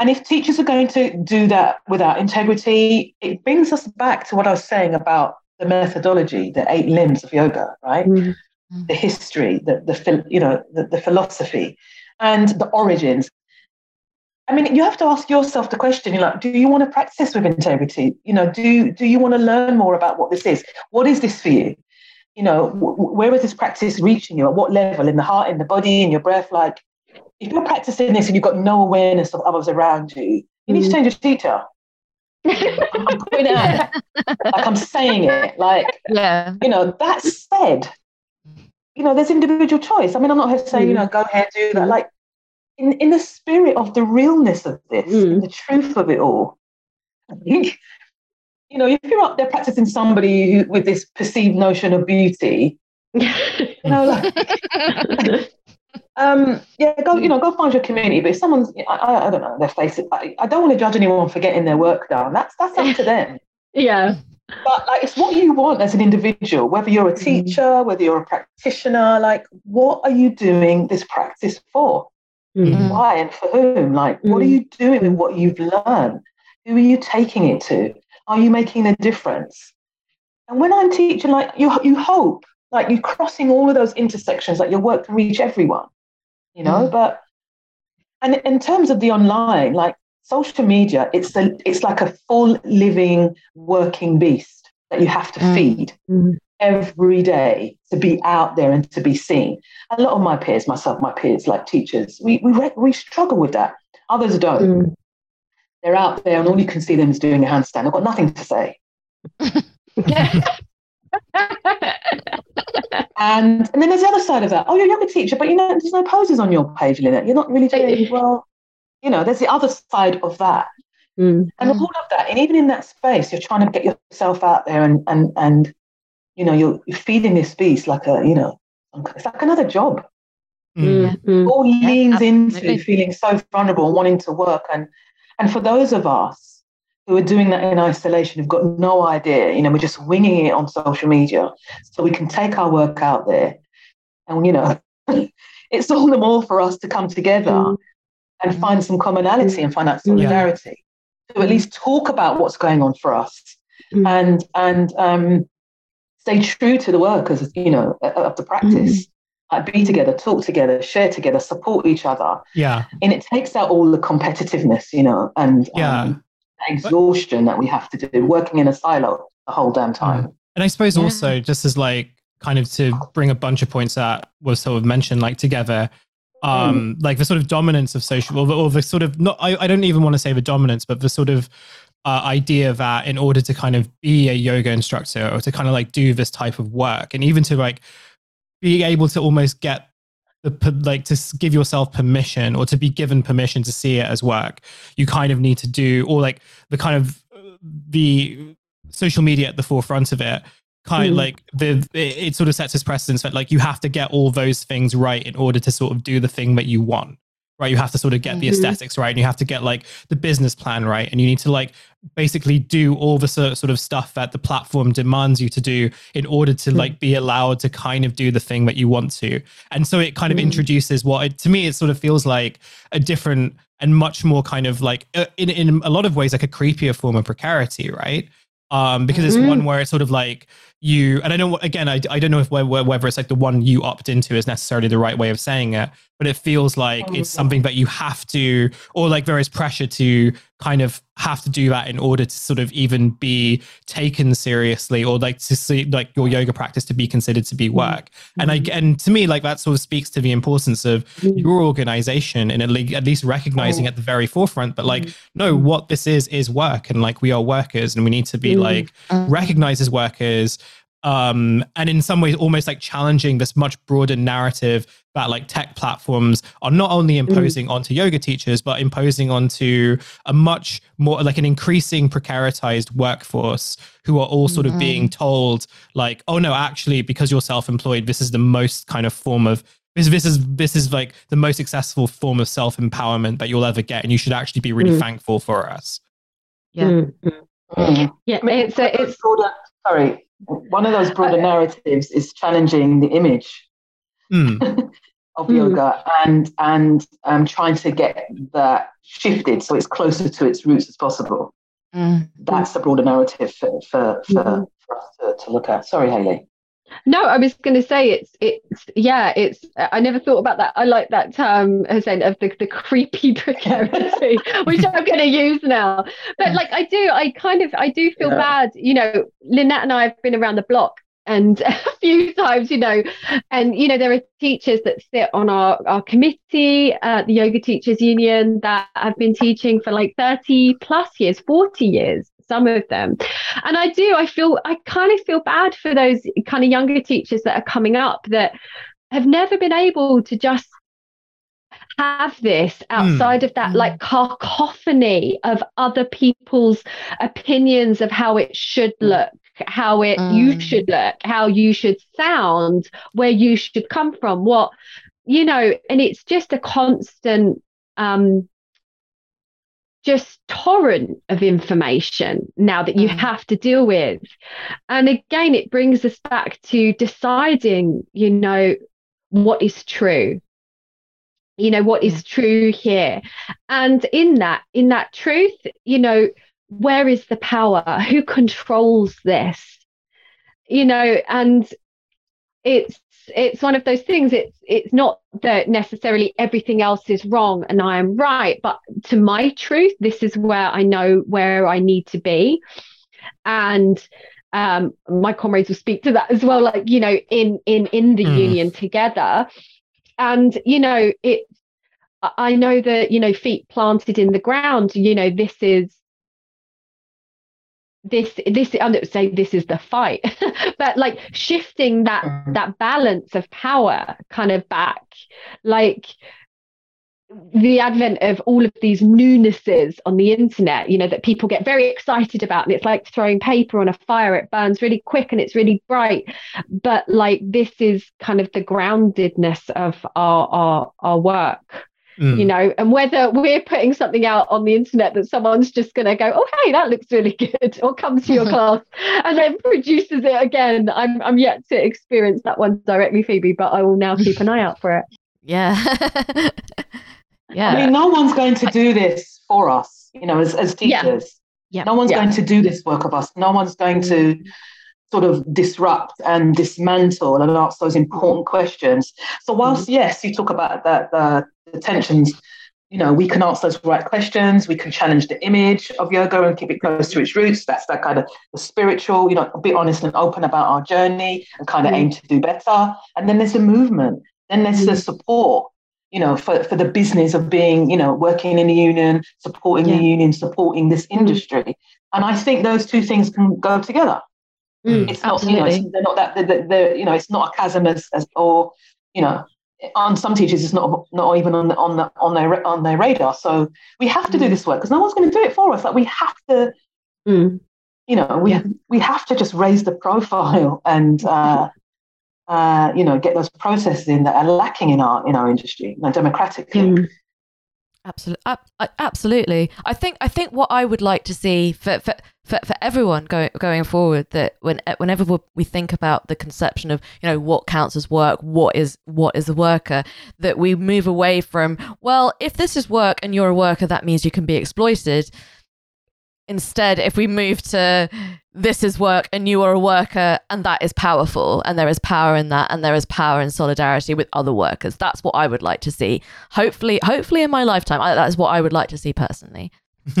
and if teachers are going to do that without integrity, it brings us back to what I was saying about the methodology, the eight limbs of yoga, right? Mm. The history, the, the you know, the, the philosophy and the origins. I mean, you have to ask yourself the question, you're like, do you want to practice with integrity? You know, do, do you want to learn more about what this is? What is this for you? You know, w- where is this practice reaching you? At what level? In the heart, in the body, in your breath? Like, if you're practicing this and you've got no awareness of others around you, you need to mm. change your teacher. I'm putting it out. like I'm saying it. Like, yeah. you know, that said, you know, there's individual choice. I mean, I'm not here to say, mm. you know, go ahead, do that. Like, in, in the spirit of the realness of this, mm. the truth of it all, I think, you know, if you're up there practicing somebody who, with this perceived notion of beauty, you know, like, um, yeah, go, you know, go find your community. But if someone's, I, I, I don't know, their face, I, I don't want to judge anyone for getting their work done. That's that's up to them. yeah. But like, it's what you want as an individual, whether you're a mm. teacher, whether you're a practitioner. Like, what are you doing this practice for? Mm-hmm. Why and for whom? Like, mm-hmm. what are mm. you doing with what you've learned? Who are you taking it to? Are you making a difference? And when I'm teaching, like you, you hope, like you're crossing all of those intersections, like your work can reach everyone, you know. Mm-hmm. But and in terms of the online, like social media, it's the it's like a full living working beast that you have to mm. feed. Every day to be out there and to be seen. A lot of my peers, myself, my peers, like teachers, we we we struggle with that. Others don't. Mm. They're out there, and all you can see them is doing a handstand. I've got nothing to say. and And then there's the other side of that. Oh, you're a yoga teacher, but you know, there's no poses on your page, Lynette. You're not really doing well. You know, there's the other side of that. Mm. And all of that, and even in that space, you're trying to get yourself out there and and and you know, you're, you're feeding this beast like a, you know, it's like another job. Mm. All leans yeah, into feeling so vulnerable and wanting to work. And and for those of us who are doing that in isolation, who've got no idea, you know, we're just winging it on social media. So we can take our work out there. And you know, it's all the more for us to come together mm. and find some commonality and find that solidarity. Yeah. To at least talk about what's going on for us. Mm. And and um stay true to the workers, you know, of the practice. Mm. Like be together, talk together, share together, support each other. Yeah. And it takes out all the competitiveness, you know, and yeah. Um, exhaustion that we have to do, working in a silo the whole damn time. And I suppose yeah. also just as like kind of to bring a bunch of points that was sort of mentioned like together, um, mm. like the sort of dominance of social or the, or the sort of not I, I don't even want to say the dominance, but the sort of uh, idea that in order to kind of be a yoga instructor or to kind of like do this type of work and even to like be able to almost get the like to give yourself permission or to be given permission to see it as work you kind of need to do or like the kind of the social media at the forefront of it kind of mm. like the it sort of sets its precedence that like you have to get all those things right in order to sort of do the thing that you want right? You have to sort of get mm-hmm. the aesthetics right and you have to get like the business plan right. And you need to like basically do all the sort of stuff that the platform demands you to do in order to mm-hmm. like be allowed to kind of do the thing that you want to. And so it kind of mm-hmm. introduces what it, to me, it sort of feels like a different and much more kind of like uh, in, in a lot of ways, like a creepier form of precarity, right? Um, because it's one mm-hmm. where it's sort of like, you and i don't again i, I don't know if whether it's like the one you opt into is necessarily the right way of saying it but it feels like it's something that you have to or like there is pressure to kind of have to do that in order to sort of even be taken seriously or like to see like your yoga practice to be considered to be mm-hmm. work and i and to me like that sort of speaks to the importance of mm-hmm. your organization and at least, at least recognizing oh. at the very forefront but like no what this is is work and like we are workers and we need to be like recognized as workers um, and in some ways almost like challenging this much broader narrative that like tech platforms are not only mm. imposing mm. onto yoga teachers but imposing onto a much more like an increasing precaritized workforce who are all sort of being mm. told like oh no actually because you're self-employed this is the most kind of form of this, this is this is like the most successful form of self-empowerment that you'll ever get and you should actually be really mm. thankful for us yeah mm. Mm. yeah it's a, it's sorry one of those broader narratives is challenging the image mm. of mm. yoga and and um, trying to get that shifted so it's closer to its roots as possible. Mm. That's the broader narrative for for, for, mm. for us to, to look at. Sorry, Hayley. No, I was going to say it's it's yeah it's I never thought about that. I like that term Hussein of the, the creepy precarity, which I'm going to use now. But like I do, I kind of I do feel yeah. bad. You know, Lynette and I have been around the block and a few times, you know, and you know there are teachers that sit on our our committee, uh, the Yoga Teachers Union, that have been teaching for like 30 plus years, 40 years some of them. And I do, I feel, I kind of feel bad for those kind of younger teachers that are coming up that have never been able to just have this outside mm. of that like cacophony of other people's opinions of how it should hmm. look how it mm. you should look how you should sound where you should come from what you know and it's just a constant um just torrent of information now that you mm. have to deal with. And again, it brings us back to deciding, you know, what is true. You know, what is true here. And in that, in that truth, you know, where is the power? Who controls this? You know, and it's it's one of those things it's it's not that necessarily everything else is wrong and i am right but to my truth this is where i know where i need to be and um, my comrades will speak to that as well like you know in in in the mm. union together and you know it i know that you know feet planted in the ground you know this is this this I'm not saying this is the fight, but like shifting that mm-hmm. that balance of power kind of back, like the advent of all of these newnesses on the internet, you know, that people get very excited about. And it's like throwing paper on a fire, it burns really quick and it's really bright. But like this is kind of the groundedness of our our, our work. Mm. You know, and whether we're putting something out on the internet that someone's just going to go, oh, hey, that looks really good, or comes to your class and then produces it again. I'm, I'm yet to experience that one directly, Phoebe, but I will now keep an eye out for it. Yeah. Yeah. I mean, no one's going to do this for us, you know, as, as teachers. Yeah. yeah. No one's yeah. going to do this work of us. No one's going to sort of disrupt and dismantle and ask those important questions. So whilst mm-hmm. yes, you talk about that uh, the tensions, you know, we can ask those right questions. We can challenge the image of yoga and keep it close to its roots. That's that kind of the spiritual, you know, be honest and open about our journey and kind of mm-hmm. aim to do better. And then there's the movement. Then there's mm-hmm. the support you know, for, for the business of being, you know, working in the union, supporting yeah. the union, supporting this mm. industry. Mm. And I think those two things can go together. Mm, it's not, absolutely. you know, they're not that, they're, they're, you know, it's not a chasm as, as, or, you know, on some teachers, it's not not even on the, on the, on their on their radar. So we have to do mm. this work because no one's going to do it for us. Like we have to, mm. you know, we yeah. we have to just raise the profile and uh, uh, you know, get those processes in that are lacking in our in our industry, you know, democratically. Absolutely, absolutely. I think I think what I would like to see for for, for, for everyone going going forward that when eh, whenever we think about the conception of you know what counts as work, what is what is a worker, that we move away from well, if this is work and you're a worker, that means you can be exploited. Instead, if we move to this is work and you are a worker and that is powerful and there is power in that and there is power in solidarity with other workers. That's what i would like to see. Hopefully hopefully in my lifetime I, that is what i would like to see personally.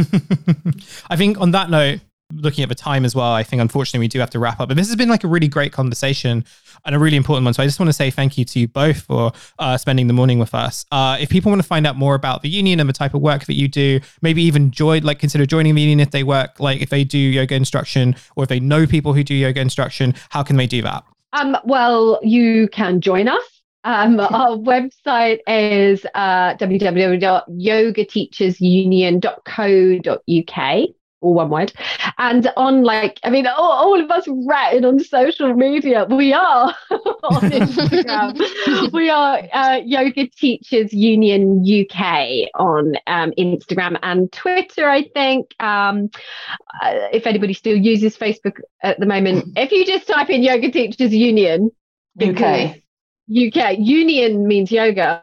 I think on that note looking at the time as well, I think unfortunately we do have to wrap up. But this has been like a really great conversation and a really important one. So I just want to say thank you to you both for uh, spending the morning with us. Uh, if people want to find out more about the union and the type of work that you do, maybe even join, like consider joining the union if they work, like if they do yoga instruction or if they know people who do yoga instruction, how can they do that? Um, well, you can join us um, our website is uh, www.yogateachersunion.co.uk all one word. And on like, I mean, all, all of us ratting on social media, we are on Instagram. we are uh, Yoga Teachers Union UK on um, Instagram and Twitter, I think. Um, uh, if anybody still uses Facebook at the moment, if you just type in Yoga Teachers Union, UK. UK union means yoga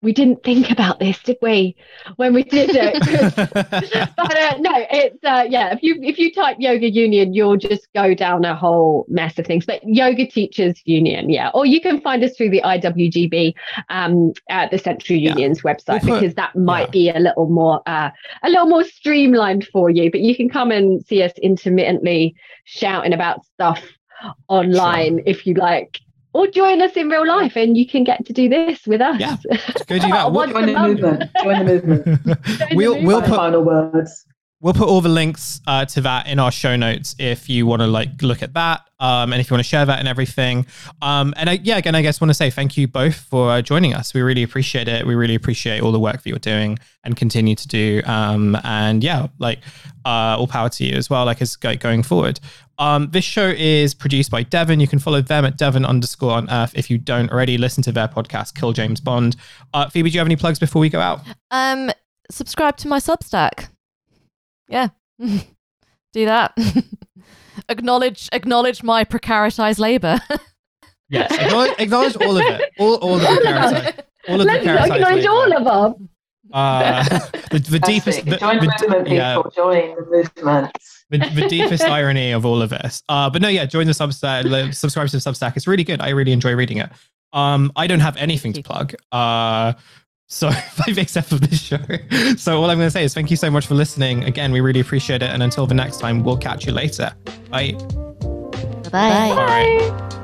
we didn't think about this, did we, when we did it? but uh, no, it's uh, yeah. If you if you type yoga union, you'll just go down a whole mess of things. But yoga teachers union, yeah, or you can find us through the IWGB, um, at the Central Union's website we'll put, because that might yeah. be a little more uh, a little more streamlined for you. But you can come and see us intermittently shouting about stuff online sure. if you like or join us in real life and you can get to do this with us. Yeah, go do that. we'll, join the movement. Join the movement. we'll we'll put final words. We'll put all the links uh, to that in our show notes if you want to like look at that, um, and if you want to share that and everything. Um, and I, yeah, again, I guess want to say thank you both for uh, joining us. We really appreciate it. We really appreciate all the work that you're doing and continue to do. Um, and yeah, like uh, all power to you as well. Like as going forward. Um, this show is produced by Devon. You can follow them at Devon underscore on Earth if you don't already listen to their podcast, Kill James Bond. Uh, Phoebe, do you have any plugs before we go out? Um, subscribe to my Substack. Yeah, do that. acknowledge acknowledge my precaritized labor. yes, acknowledge, acknowledge, all of it. All, all of the precaritized. All of Let's the acknowledge labor. all of them. Uh, the, the deepest. The, join the, movement, yeah. people. Join the movement the, the deepest irony of all of this. Uh, but no, yeah, join the Substack, subscribe to the Substack. It's really good. I really enjoy reading it. Um, I don't have anything to plug. Uh, so five except for this show. So all I'm going to say is thank you so much for listening. Again, we really appreciate it. And until the next time, we'll catch you later. Bye. Bye. Bye. Bye.